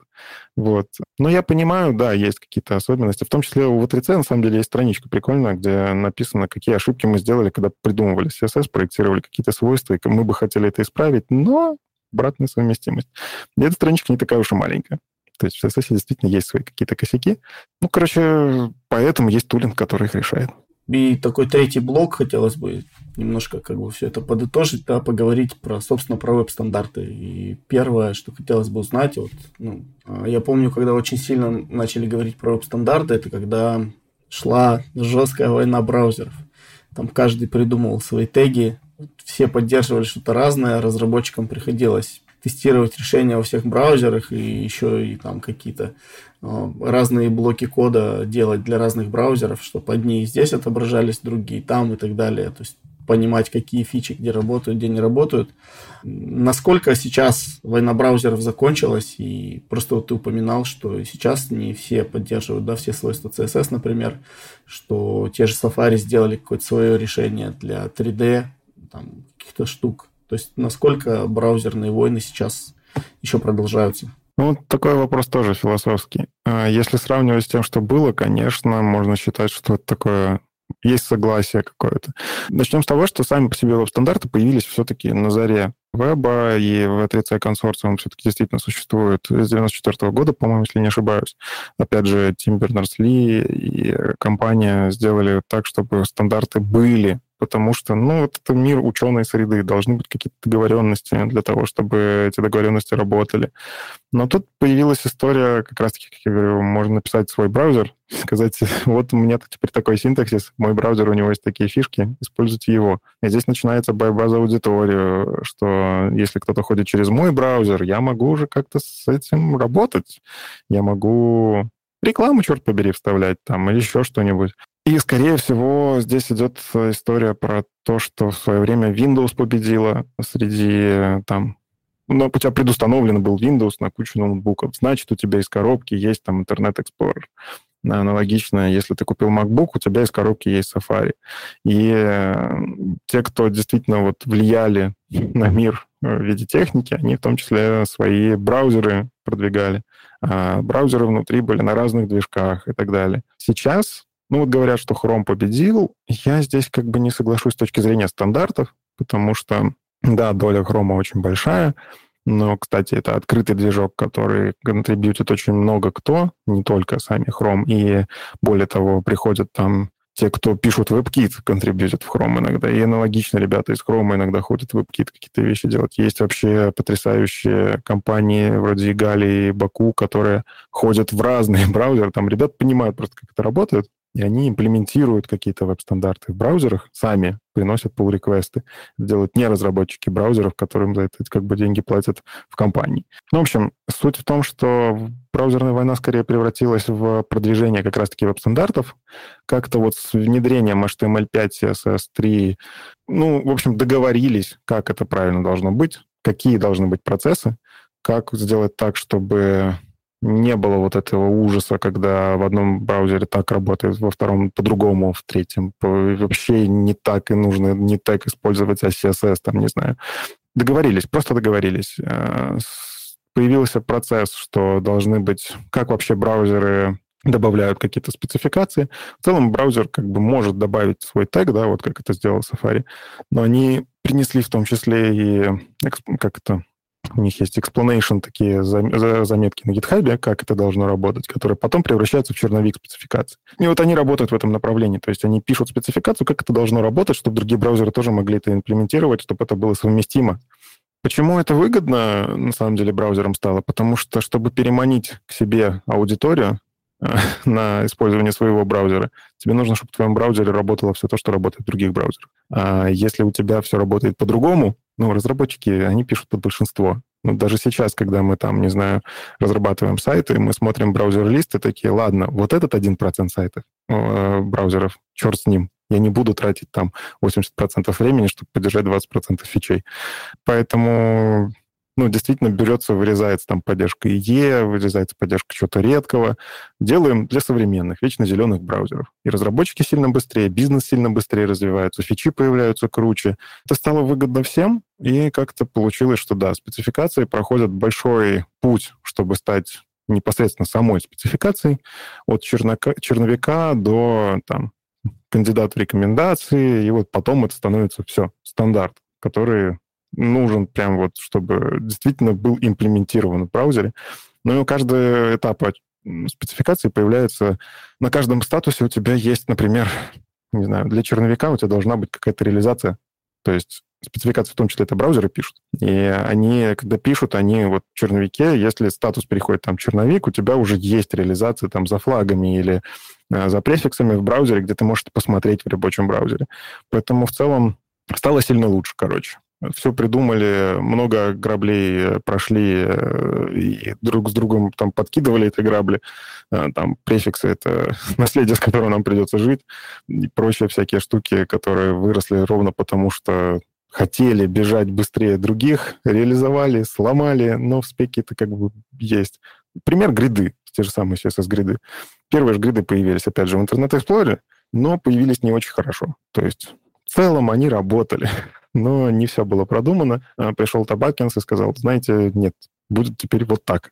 Вот. Но я понимаю, да, есть какие-то особенности. В том числе у V3C, на самом деле, есть страничка прикольная, где написано, какие ошибки мы сделали, когда придумывали CSS, проектировали какие-то свойства, и мы бы хотели это исправить, но обратная совместимость. И эта страничка не такая уж и маленькая. То есть в CSS действительно есть свои какие-то косяки. Ну, короче, поэтому есть тулинг, который их решает. И такой третий блок хотелось бы немножко как бы все это подытожить, да, поговорить про, собственно, про веб-стандарты. И первое, что хотелось бы узнать, вот, ну, а, я помню, когда очень сильно начали говорить про веб-стандарты, это когда шла жесткая война браузеров. Там каждый придумывал свои теги, все поддерживали что-то разное, разработчикам приходилось тестировать решения во всех браузерах и еще и там какие-то э, разные блоки кода делать для разных браузеров, чтобы одни здесь отображались, другие там и так далее. То есть понимать, какие фичи где работают, где не работают. Насколько сейчас война браузеров закончилась, и просто вот ты упоминал, что сейчас не все поддерживают, да, все свойства CSS, например, что те же Safari сделали какое-то свое решение для 3D, там, каких-то штук. То есть насколько браузерные войны сейчас еще продолжаются? Ну, такой вопрос тоже философский. А если сравнивать с тем, что было, конечно, можно считать, что это такое есть согласие какое-то. Начнем с того, что сами по себе веб-стандарты появились все-таки на заре веба, и в 3C консорциум все-таки действительно существует с 94 года, по-моему, если не ошибаюсь. Опять же, Тим Бернерс-Ли и компания сделали так, чтобы стандарты были потому что, ну, вот это мир ученой среды, должны быть какие-то договоренности для того, чтобы эти договоренности работали. Но тут появилась история, как раз-таки, как я говорю, можно написать свой браузер, сказать, вот у меня теперь такой синтаксис, мой браузер, у него есть такие фишки, используйте его. И здесь начинается байбаз аудиторию, что если кто-то ходит через мой браузер, я могу уже как-то с этим работать. Я могу рекламу, черт побери, вставлять там или еще что-нибудь. И, скорее всего, здесь идет история про то, что в свое время Windows победила среди там но у тебя предустановлен был Windows на кучу ноутбуков. Значит, у тебя из коробки есть там Internet Explorer. Аналогично, если ты купил MacBook, у тебя из коробки есть Safari. И э, те, кто действительно вот влияли на мир в виде техники, они в том числе свои браузеры продвигали. А браузеры внутри были на разных движках и так далее. Сейчас ну вот говорят, что Chrome победил. Я здесь как бы не соглашусь с точки зрения стандартов, потому что, да, доля Chrome очень большая, но, кстати, это открытый движок, который контрибьютит очень много кто, не только сами Chrome, и более того, приходят там те, кто пишут WebKit, контрибьютят в Chrome иногда. И аналогично ребята из Chrome иногда ходят в WebKit какие-то вещи делать. Есть вообще потрясающие компании вроде Игали и Баку, которые ходят в разные браузеры. Там ребят понимают просто, как это работает и они имплементируют какие-то веб-стандарты в браузерах, сами приносят pull-реквесты. Делают не разработчики браузеров, которым за это как бы деньги платят в компании. Ну, в общем, суть в том, что браузерная война скорее превратилась в продвижение как раз-таки веб-стандартов. Как-то вот с внедрением HTML5, CSS3, ну, в общем, договорились, как это правильно должно быть, какие должны быть процессы, как сделать так, чтобы не было вот этого ужаса, когда в одном браузере так работает, во втором по-другому, в третьем вообще не так и нужно не так использовать, а CSS, там, не знаю. Договорились, просто договорились. Э, появился процесс, что должны быть, как вообще браузеры добавляют какие-то спецификации. В целом браузер как бы может добавить свой тег, да, вот как это сделал Safari, но они принесли в том числе и как это у них есть explanation, такие заметки на GitHub, как это должно работать, которые потом превращаются в черновик спецификации. И вот они работают в этом направлении, то есть они пишут спецификацию, как это должно работать, чтобы другие браузеры тоже могли это имплементировать, чтобы это было совместимо. Почему это выгодно, на самом деле, браузерам стало? Потому что, чтобы переманить к себе аудиторию, на использование своего браузера, тебе нужно, чтобы в твоем браузере работало все то, что работает в других браузерах. А если у тебя все работает по-другому, ну, разработчики, они пишут под большинство. Ну, даже сейчас, когда мы там, не знаю, разрабатываем сайты, мы смотрим браузер-листы, такие, ладно, вот этот один процент сайтов, э, браузеров, черт с ним, я не буду тратить там 80% времени, чтобы поддержать 20% фичей. Поэтому ну, действительно берется, вырезается там поддержка IE, вырезается поддержка чего-то редкого. Делаем для современных, вечно зеленых браузеров. И разработчики сильно быстрее, бизнес сильно быстрее развиваются, фичи появляются круче. Это стало выгодно всем, и как-то получилось, что да, спецификации проходят большой путь, чтобы стать непосредственно самой спецификацией, от чернока, черновика до там, кандидата рекомендации, и вот потом это становится все, стандарт, который нужен прям вот, чтобы действительно был имплементирован в браузере. Ну и у каждого этапа спецификации появляется... На каждом статусе у тебя есть, например, не знаю, для черновика у тебя должна быть какая-то реализация. То есть спецификации в том числе это браузеры пишут. И они, когда пишут, они вот в черновике, если статус переходит там черновик, у тебя уже есть реализация там за флагами или э, за префиксами в браузере, где ты можешь посмотреть в рабочем браузере. Поэтому в целом стало сильно лучше, короче все придумали, много граблей э, прошли э, и друг с другом там подкидывали эти грабли. Э, там префиксы — это наследие, с которым нам придется жить, и прочие всякие штуки, которые выросли ровно потому, что хотели бежать быстрее других, реализовали, сломали, но в спеке это как бы есть. Пример гриды, те же самые CSS-гриды. Первые же гриды появились, опять же, в Explorer, но появились не очень хорошо. То есть в целом они работали но не все было продумано. А, пришел Табакинс и сказал, знаете, нет, будет теперь вот так.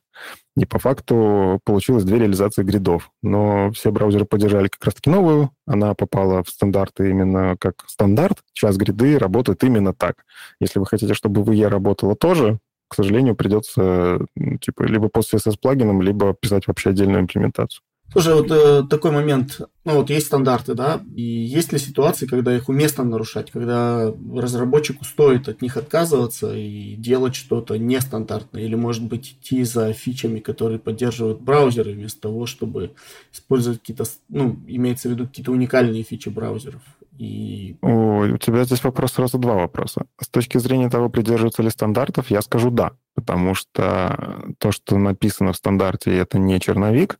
И по факту получилось две реализации гридов. Но все браузеры поддержали как раз-таки новую. Она попала в стандарты именно как стандарт. Сейчас гриды работают именно так. Если вы хотите, чтобы в IE работало тоже, к сожалению, придется типа либо после CSS-плагином, либо писать вообще отдельную имплементацию. Слушай, вот э, такой момент, ну вот есть стандарты, да, и есть ли ситуации, когда их уместно нарушать, когда разработчику стоит от них отказываться и делать что-то нестандартное, или, может быть, идти за фичами, которые поддерживают браузеры, вместо того, чтобы использовать какие-то, ну, имеется в виду какие-то уникальные фичи браузеров. И... Ой, у тебя здесь вопрос сразу два вопроса. С точки зрения того, придерживаются ли стандартов, я скажу да, потому что то, что написано в стандарте, это не черновик,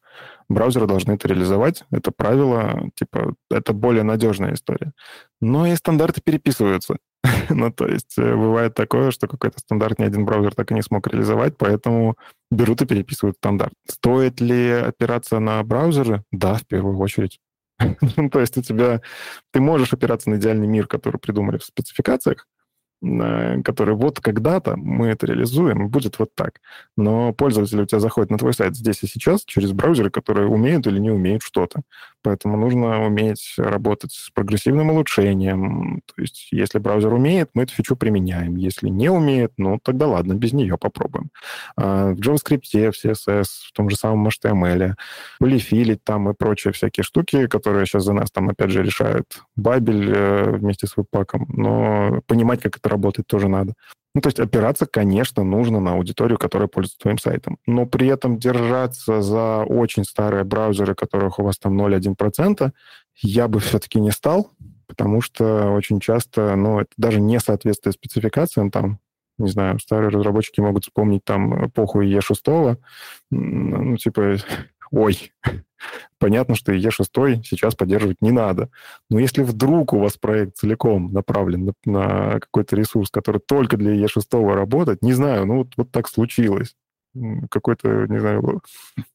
браузеры должны это реализовать. Это правило, типа, это более надежная история. Но и стандарты переписываются. ну, то есть э, бывает такое, что какой-то стандарт ни один браузер так и не смог реализовать, поэтому берут и переписывают стандарт. Стоит ли опираться на браузеры? Да, в первую очередь. Ну, то есть у тебя... Ты можешь опираться на идеальный мир, который придумали в спецификациях, который вот когда-то мы это реализуем, будет вот так. Но пользователи у тебя заходят на твой сайт здесь и сейчас через браузеры, которые умеют или не умеют что-то. Поэтому нужно уметь работать с прогрессивным улучшением. То есть если браузер умеет, мы эту фичу применяем. Если не умеет, ну тогда ладно, без нее попробуем. А в JavaScript, в CSS, в том же самом HTML, полифилить там и прочие всякие штуки, которые сейчас за нас там опять же решают Бабель э, вместе с веб-паком. Но понимать, как это это работать тоже надо. Ну, то есть опираться, конечно, нужно на аудиторию, которая пользуется твоим сайтом. Но при этом держаться за очень старые браузеры, которых у вас там 0,1%, я бы все-таки не стал, потому что очень часто, ну, это даже не соответствует спецификациям, там, не знаю, старые разработчики могут вспомнить там эпоху Е6, ну, типа, ой, понятно, что Е6 сейчас поддерживать не надо. Но если вдруг у вас проект целиком направлен на, на какой-то ресурс, который только для Е6 работает, не знаю, ну вот, вот так случилось. Какой-то, не знаю,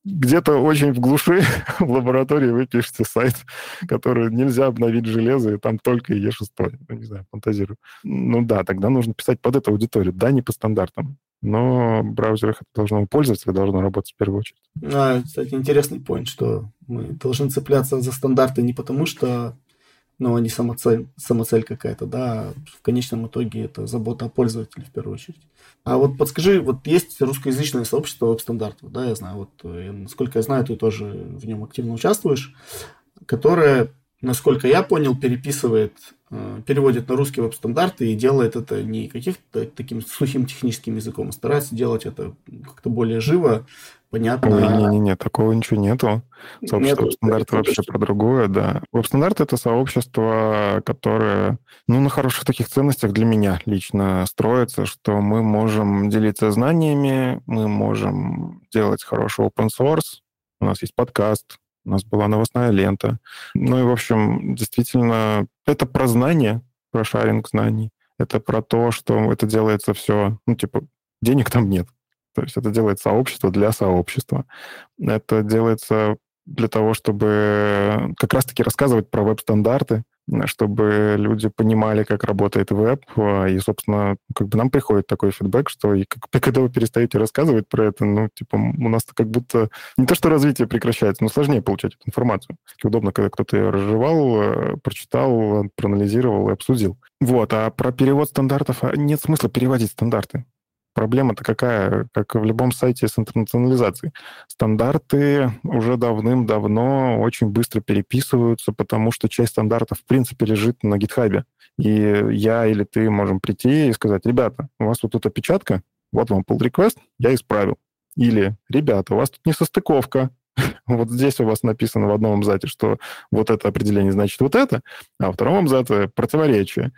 где-то очень в глуши в лаборатории вы пишете сайт, который нельзя обновить железо, и там только Е6. Ну, не знаю, фантазирую. Ну да, тогда нужно писать под эту аудиторию, да, не по стандартам но в браузерах это должно у пользователя должно работать в первую очередь. А, кстати, интересный point, что мы должны цепляться за стандарты не потому, что ну, они самоцель, самоцель какая-то, да, в конечном итоге это забота о пользователе в первую очередь. А вот подскажи, вот есть русскоязычное сообщество веб-стандартов, да, я знаю, вот, э, насколько я знаю, ты тоже в нем активно участвуешь, которое, насколько я понял, переписывает Э, переводит на русский веб-стандарты и делает это не каким-то таким сухим техническим языком, а старается делать это как-то более живо, понятно. Не-не-не, такого ничего нету. Сообщество веб-стандарты вообще про другое, да. Веб-стандарт — это сообщество, которое, ну, на хороших таких ценностях для меня лично строится, что мы можем делиться знаниями, мы можем делать хороший open source, у нас есть подкаст, у нас была новостная лента. Ну и, в общем, действительно, это про знания, про sharing знаний. Это про то, что это делается все, ну, типа, денег там нет. То есть это делает сообщество для сообщества. Это делается для того, чтобы как раз-таки рассказывать про веб-стандарты, чтобы люди понимали, как работает веб. И, собственно, как бы нам приходит такой фидбэк, что когда вы перестаете рассказывать про это, ну, типа, у нас как будто не то, что развитие прекращается, но сложнее получать эту информацию. Удобно, когда кто-то ее разжевал, э, прочитал, проанализировал и обсудил. Вот, а про перевод стандартов а нет смысла переводить стандарты. Проблема-то какая? Как в любом сайте с интернационализацией. Стандарты уже давным-давно очень быстро переписываются, потому что часть стандартов, в принципе, лежит на гитхабе. И я или ты можем прийти и сказать, ребята, у вас вот тут опечатка, вот вам pull request, я исправил. Или, ребята, у вас тут не состыковка, вот здесь у вас написано в одном абзаце, что вот это определение значит вот это, а во втором абзаце противоречие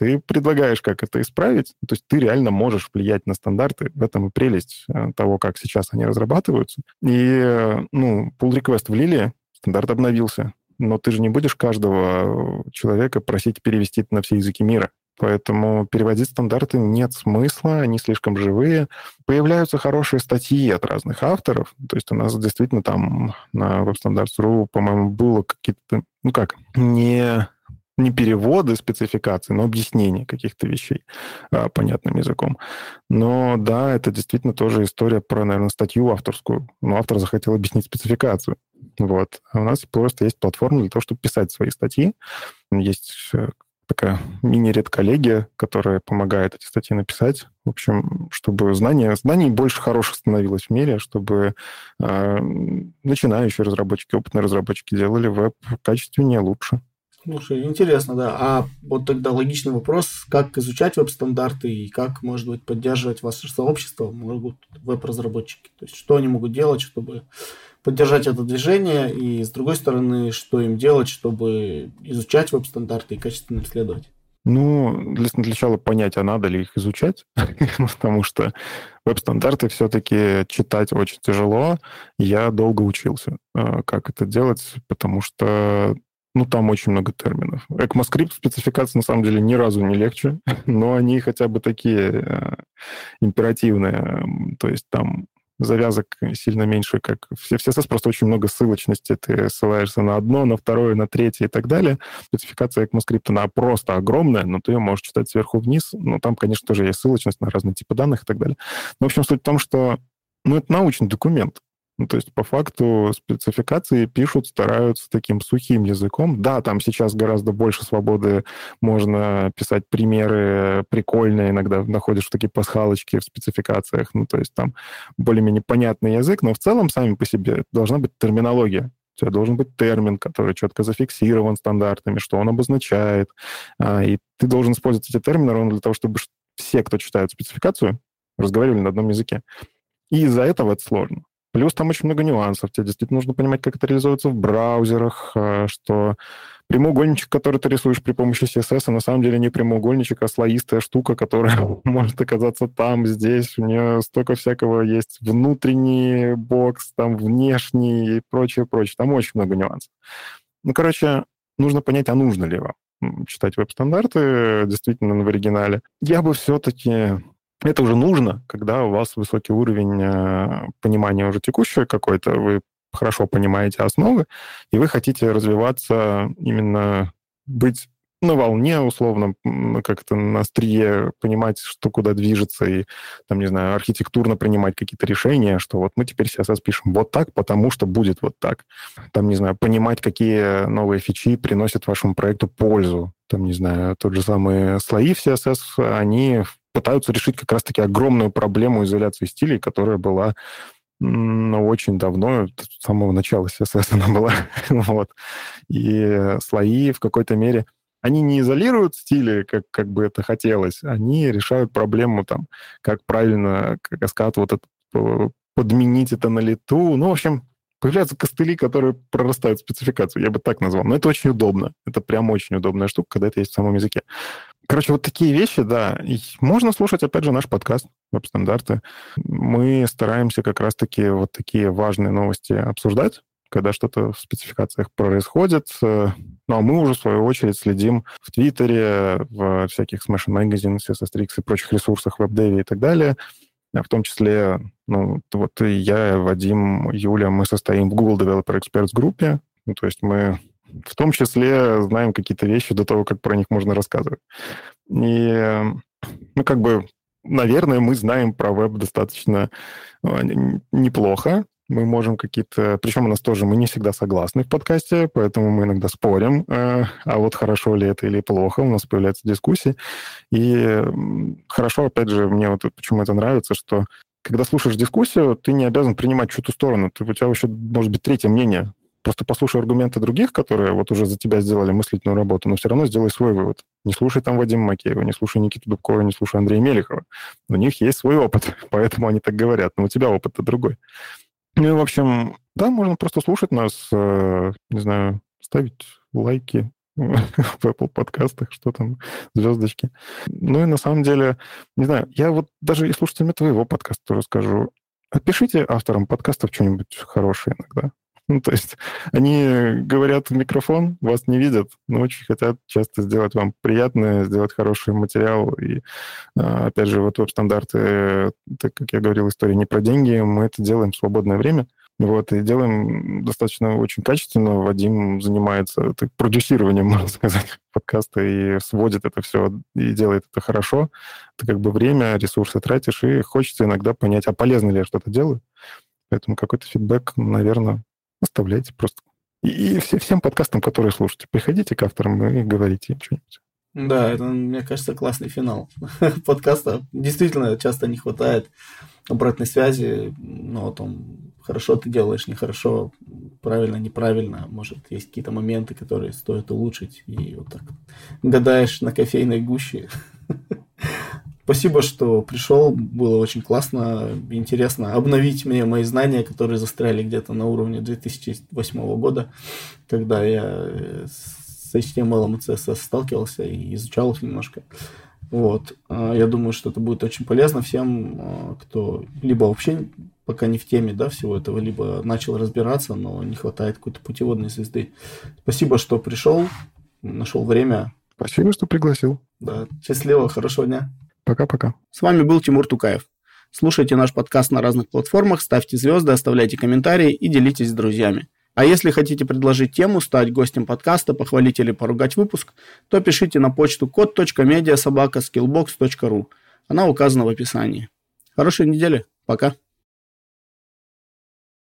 ты предлагаешь, как это исправить. То есть ты реально можешь влиять на стандарты. В этом и прелесть э, того, как сейчас они разрабатываются. И, ну, pull request влили, стандарт обновился. Но ты же не будешь каждого человека просить перевести это на все языки мира. Поэтому переводить стандарты нет смысла, они слишком живые. Появляются хорошие статьи от разных авторов. То есть у нас действительно там на WebStandards.ru, по-моему, было какие-то, ну как, не не переводы спецификаций, но объяснение каких-то вещей а, понятным языком. Но да, это действительно тоже история про, наверное, статью авторскую. Но автор захотел объяснить спецификацию. Вот. А у нас просто есть платформа для того, чтобы писать свои статьи. Есть э, такая мини-редколлегия, которая помогает эти статьи написать. В общем, чтобы знания, знаний больше хороших становилось в мире, чтобы э, начинающие разработчики, опытные разработчики делали веб качественнее, лучше. Слушай, интересно, да. А вот тогда логичный вопрос, как изучать веб-стандарты и как, может быть, поддерживать ваше сообщество могут веб-разработчики? То есть что они могут делать, чтобы поддержать это движение, и с другой стороны, что им делать, чтобы изучать веб-стандарты и качественно исследовать? Ну, для, начала понять, а надо ли их изучать, потому что веб-стандарты все-таки читать очень тяжело. Я долго учился, э, как это делать, потому что ну, там очень много терминов. ECMAScript спецификации, на самом деле, ни разу не легче, но они хотя бы такие э, императивные. То есть там завязок сильно меньше, как в CSS просто очень много ссылочности. Ты ссылаешься на одно, на второе, на третье и так далее. Спецификация ECMAScript, она просто огромная, но ты ее можешь читать сверху вниз. Ну, там, конечно, тоже есть ссылочность на разные типы данных и так далее. Но, в общем, суть в том, что ну, это научный документ. Ну, то есть, по факту, спецификации пишут, стараются таким сухим языком. Да, там сейчас гораздо больше свободы, можно писать примеры прикольные, иногда находишь такие пасхалочки в спецификациях. Ну, то есть там более-менее понятный язык, но в целом сами по себе должна быть терминология. У тебя должен быть термин, который четко зафиксирован стандартами, что он обозначает. А, и ты должен использовать эти термины ровно для того, чтобы все, кто читает спецификацию, разговаривали на одном языке. И из-за этого это сложно. Плюс там очень много нюансов. Тебе действительно нужно понимать, как это реализуется в браузерах, э, что прямоугольничек, который ты рисуешь при помощи CSS, на самом деле не прямоугольничек, а слоистая штука, которая может оказаться там, здесь. У нее столько всякого есть. Внутренний бокс, там внешний и прочее, прочее. Там очень много нюансов. Ну, короче, нужно понять, а нужно ли вам читать веб-стандарты действительно в оригинале. Я бы все-таки это уже нужно, когда у вас высокий уровень э, понимания уже текущего какой-то, вы хорошо понимаете основы, и вы хотите развиваться именно быть на волне, условно, как-то на острие понимать, что куда движется, и, там, не знаю, архитектурно принимать какие-то решения, что вот мы теперь CSS пишем вот так, потому что будет вот так. Там, не знаю, понимать, какие новые фичи приносят вашему проекту пользу. Там, не знаю, тот же самый слои в CSS, они пытаются решить как раз-таки огромную проблему изоляции стилей, которая была ну, очень давно, с самого начала она была. вот. И слои в какой-то мере, они не изолируют стили, как, как бы это хотелось, они решают проблему, там, как правильно каскад вот этот подменить это на лету. Ну, в общем, появляются костыли, которые прорастают в спецификацию. Я бы так назвал. Но это очень удобно. Это прям очень удобная штука, когда это есть в самом языке. Короче, вот такие вещи, да. И можно слушать, опять же, наш подкаст «Веб-стандарты». Мы стараемся как раз-таки вот такие важные новости обсуждать, когда что-то в спецификациях происходит. Ну, а мы уже, в свою очередь, следим в Твиттере, в всяких Smash Magazine, CSS и прочих ресурсах, веб-деве и так далее, в том числе, ну, вот я, Вадим, Юля, мы состоим в Google Developer Experts группе, ну, то есть мы в том числе знаем какие-то вещи до того, как про них можно рассказывать. И, ну, как бы, наверное, мы знаем про веб достаточно а, неплохо, мы можем какие-то... Причем у нас тоже мы не всегда согласны в подкасте, поэтому мы иногда спорим, э, а вот хорошо ли это или плохо, у нас появляются дискуссии. И хорошо, опять же, мне вот почему это нравится, что когда слушаешь дискуссию, ты не обязан принимать чью-то сторону. Ты, у тебя вообще может быть третье мнение. Просто послушай аргументы других, которые вот уже за тебя сделали мыслительную работу, но все равно сделай свой вывод. Не слушай там Вадима Макеева, не слушай Никиту Дубкова, не слушай Андрея Мелехова. У них есть свой опыт, поэтому они так говорят, но у тебя опыт-то другой. Ну, в общем, да, можно просто слушать нас, э, не знаю, ставить лайки в Apple подкастах, что там, звездочки. Ну и на самом деле, не знаю, я вот даже и слушателям твоего подкаста тоже скажу, опишите авторам подкастов что-нибудь хорошее иногда. Ну, то есть они говорят в микрофон, вас не видят, но очень хотят часто сделать вам приятное, сделать хороший материал. И, а, опять же, вот веб-стандарты, так как я говорил, история не про деньги, мы это делаем в свободное время. Вот, и делаем достаточно очень качественно. Вадим занимается так, продюсированием, можно сказать, подкаста и сводит это все и делает это хорошо. Ты как бы время, ресурсы тратишь, и хочется иногда понять, а полезно ли я что-то делаю. Поэтому какой-то фидбэк, наверное, оставляйте просто. И, все, всем подкастам, которые слушаете, приходите к авторам и говорите что-нибудь. Да, это, мне кажется, классный финал подкаста. Действительно, часто не хватает обратной связи, ну, о том, хорошо ты делаешь, нехорошо, правильно, неправильно. Может, есть какие-то моменты, которые стоит улучшить. И вот так гадаешь на кофейной гуще. Спасибо, что пришел. Было очень классно, интересно обновить мне мои знания, которые застряли где-то на уровне 2008 года, когда я э, с HTML и CSS сталкивался и изучал их немножко. Вот. А, я думаю, что это будет очень полезно всем, а, кто либо вообще пока не в теме да, всего этого, либо начал разбираться, но не хватает какой-то путеводной звезды. Спасибо, что пришел, нашел время. Спасибо, что пригласил. Да, счастливо, хорошего дня. Пока-пока. С вами был Тимур Тукаев. Слушайте наш подкаст на разных платформах, ставьте звезды, оставляйте комментарии и делитесь с друзьями. А если хотите предложить тему, стать гостем подкаста, похвалить или поругать выпуск, то пишите на почту код.медиасобака.skillbox.ru. Она указана в описании. Хорошей недели. Пока.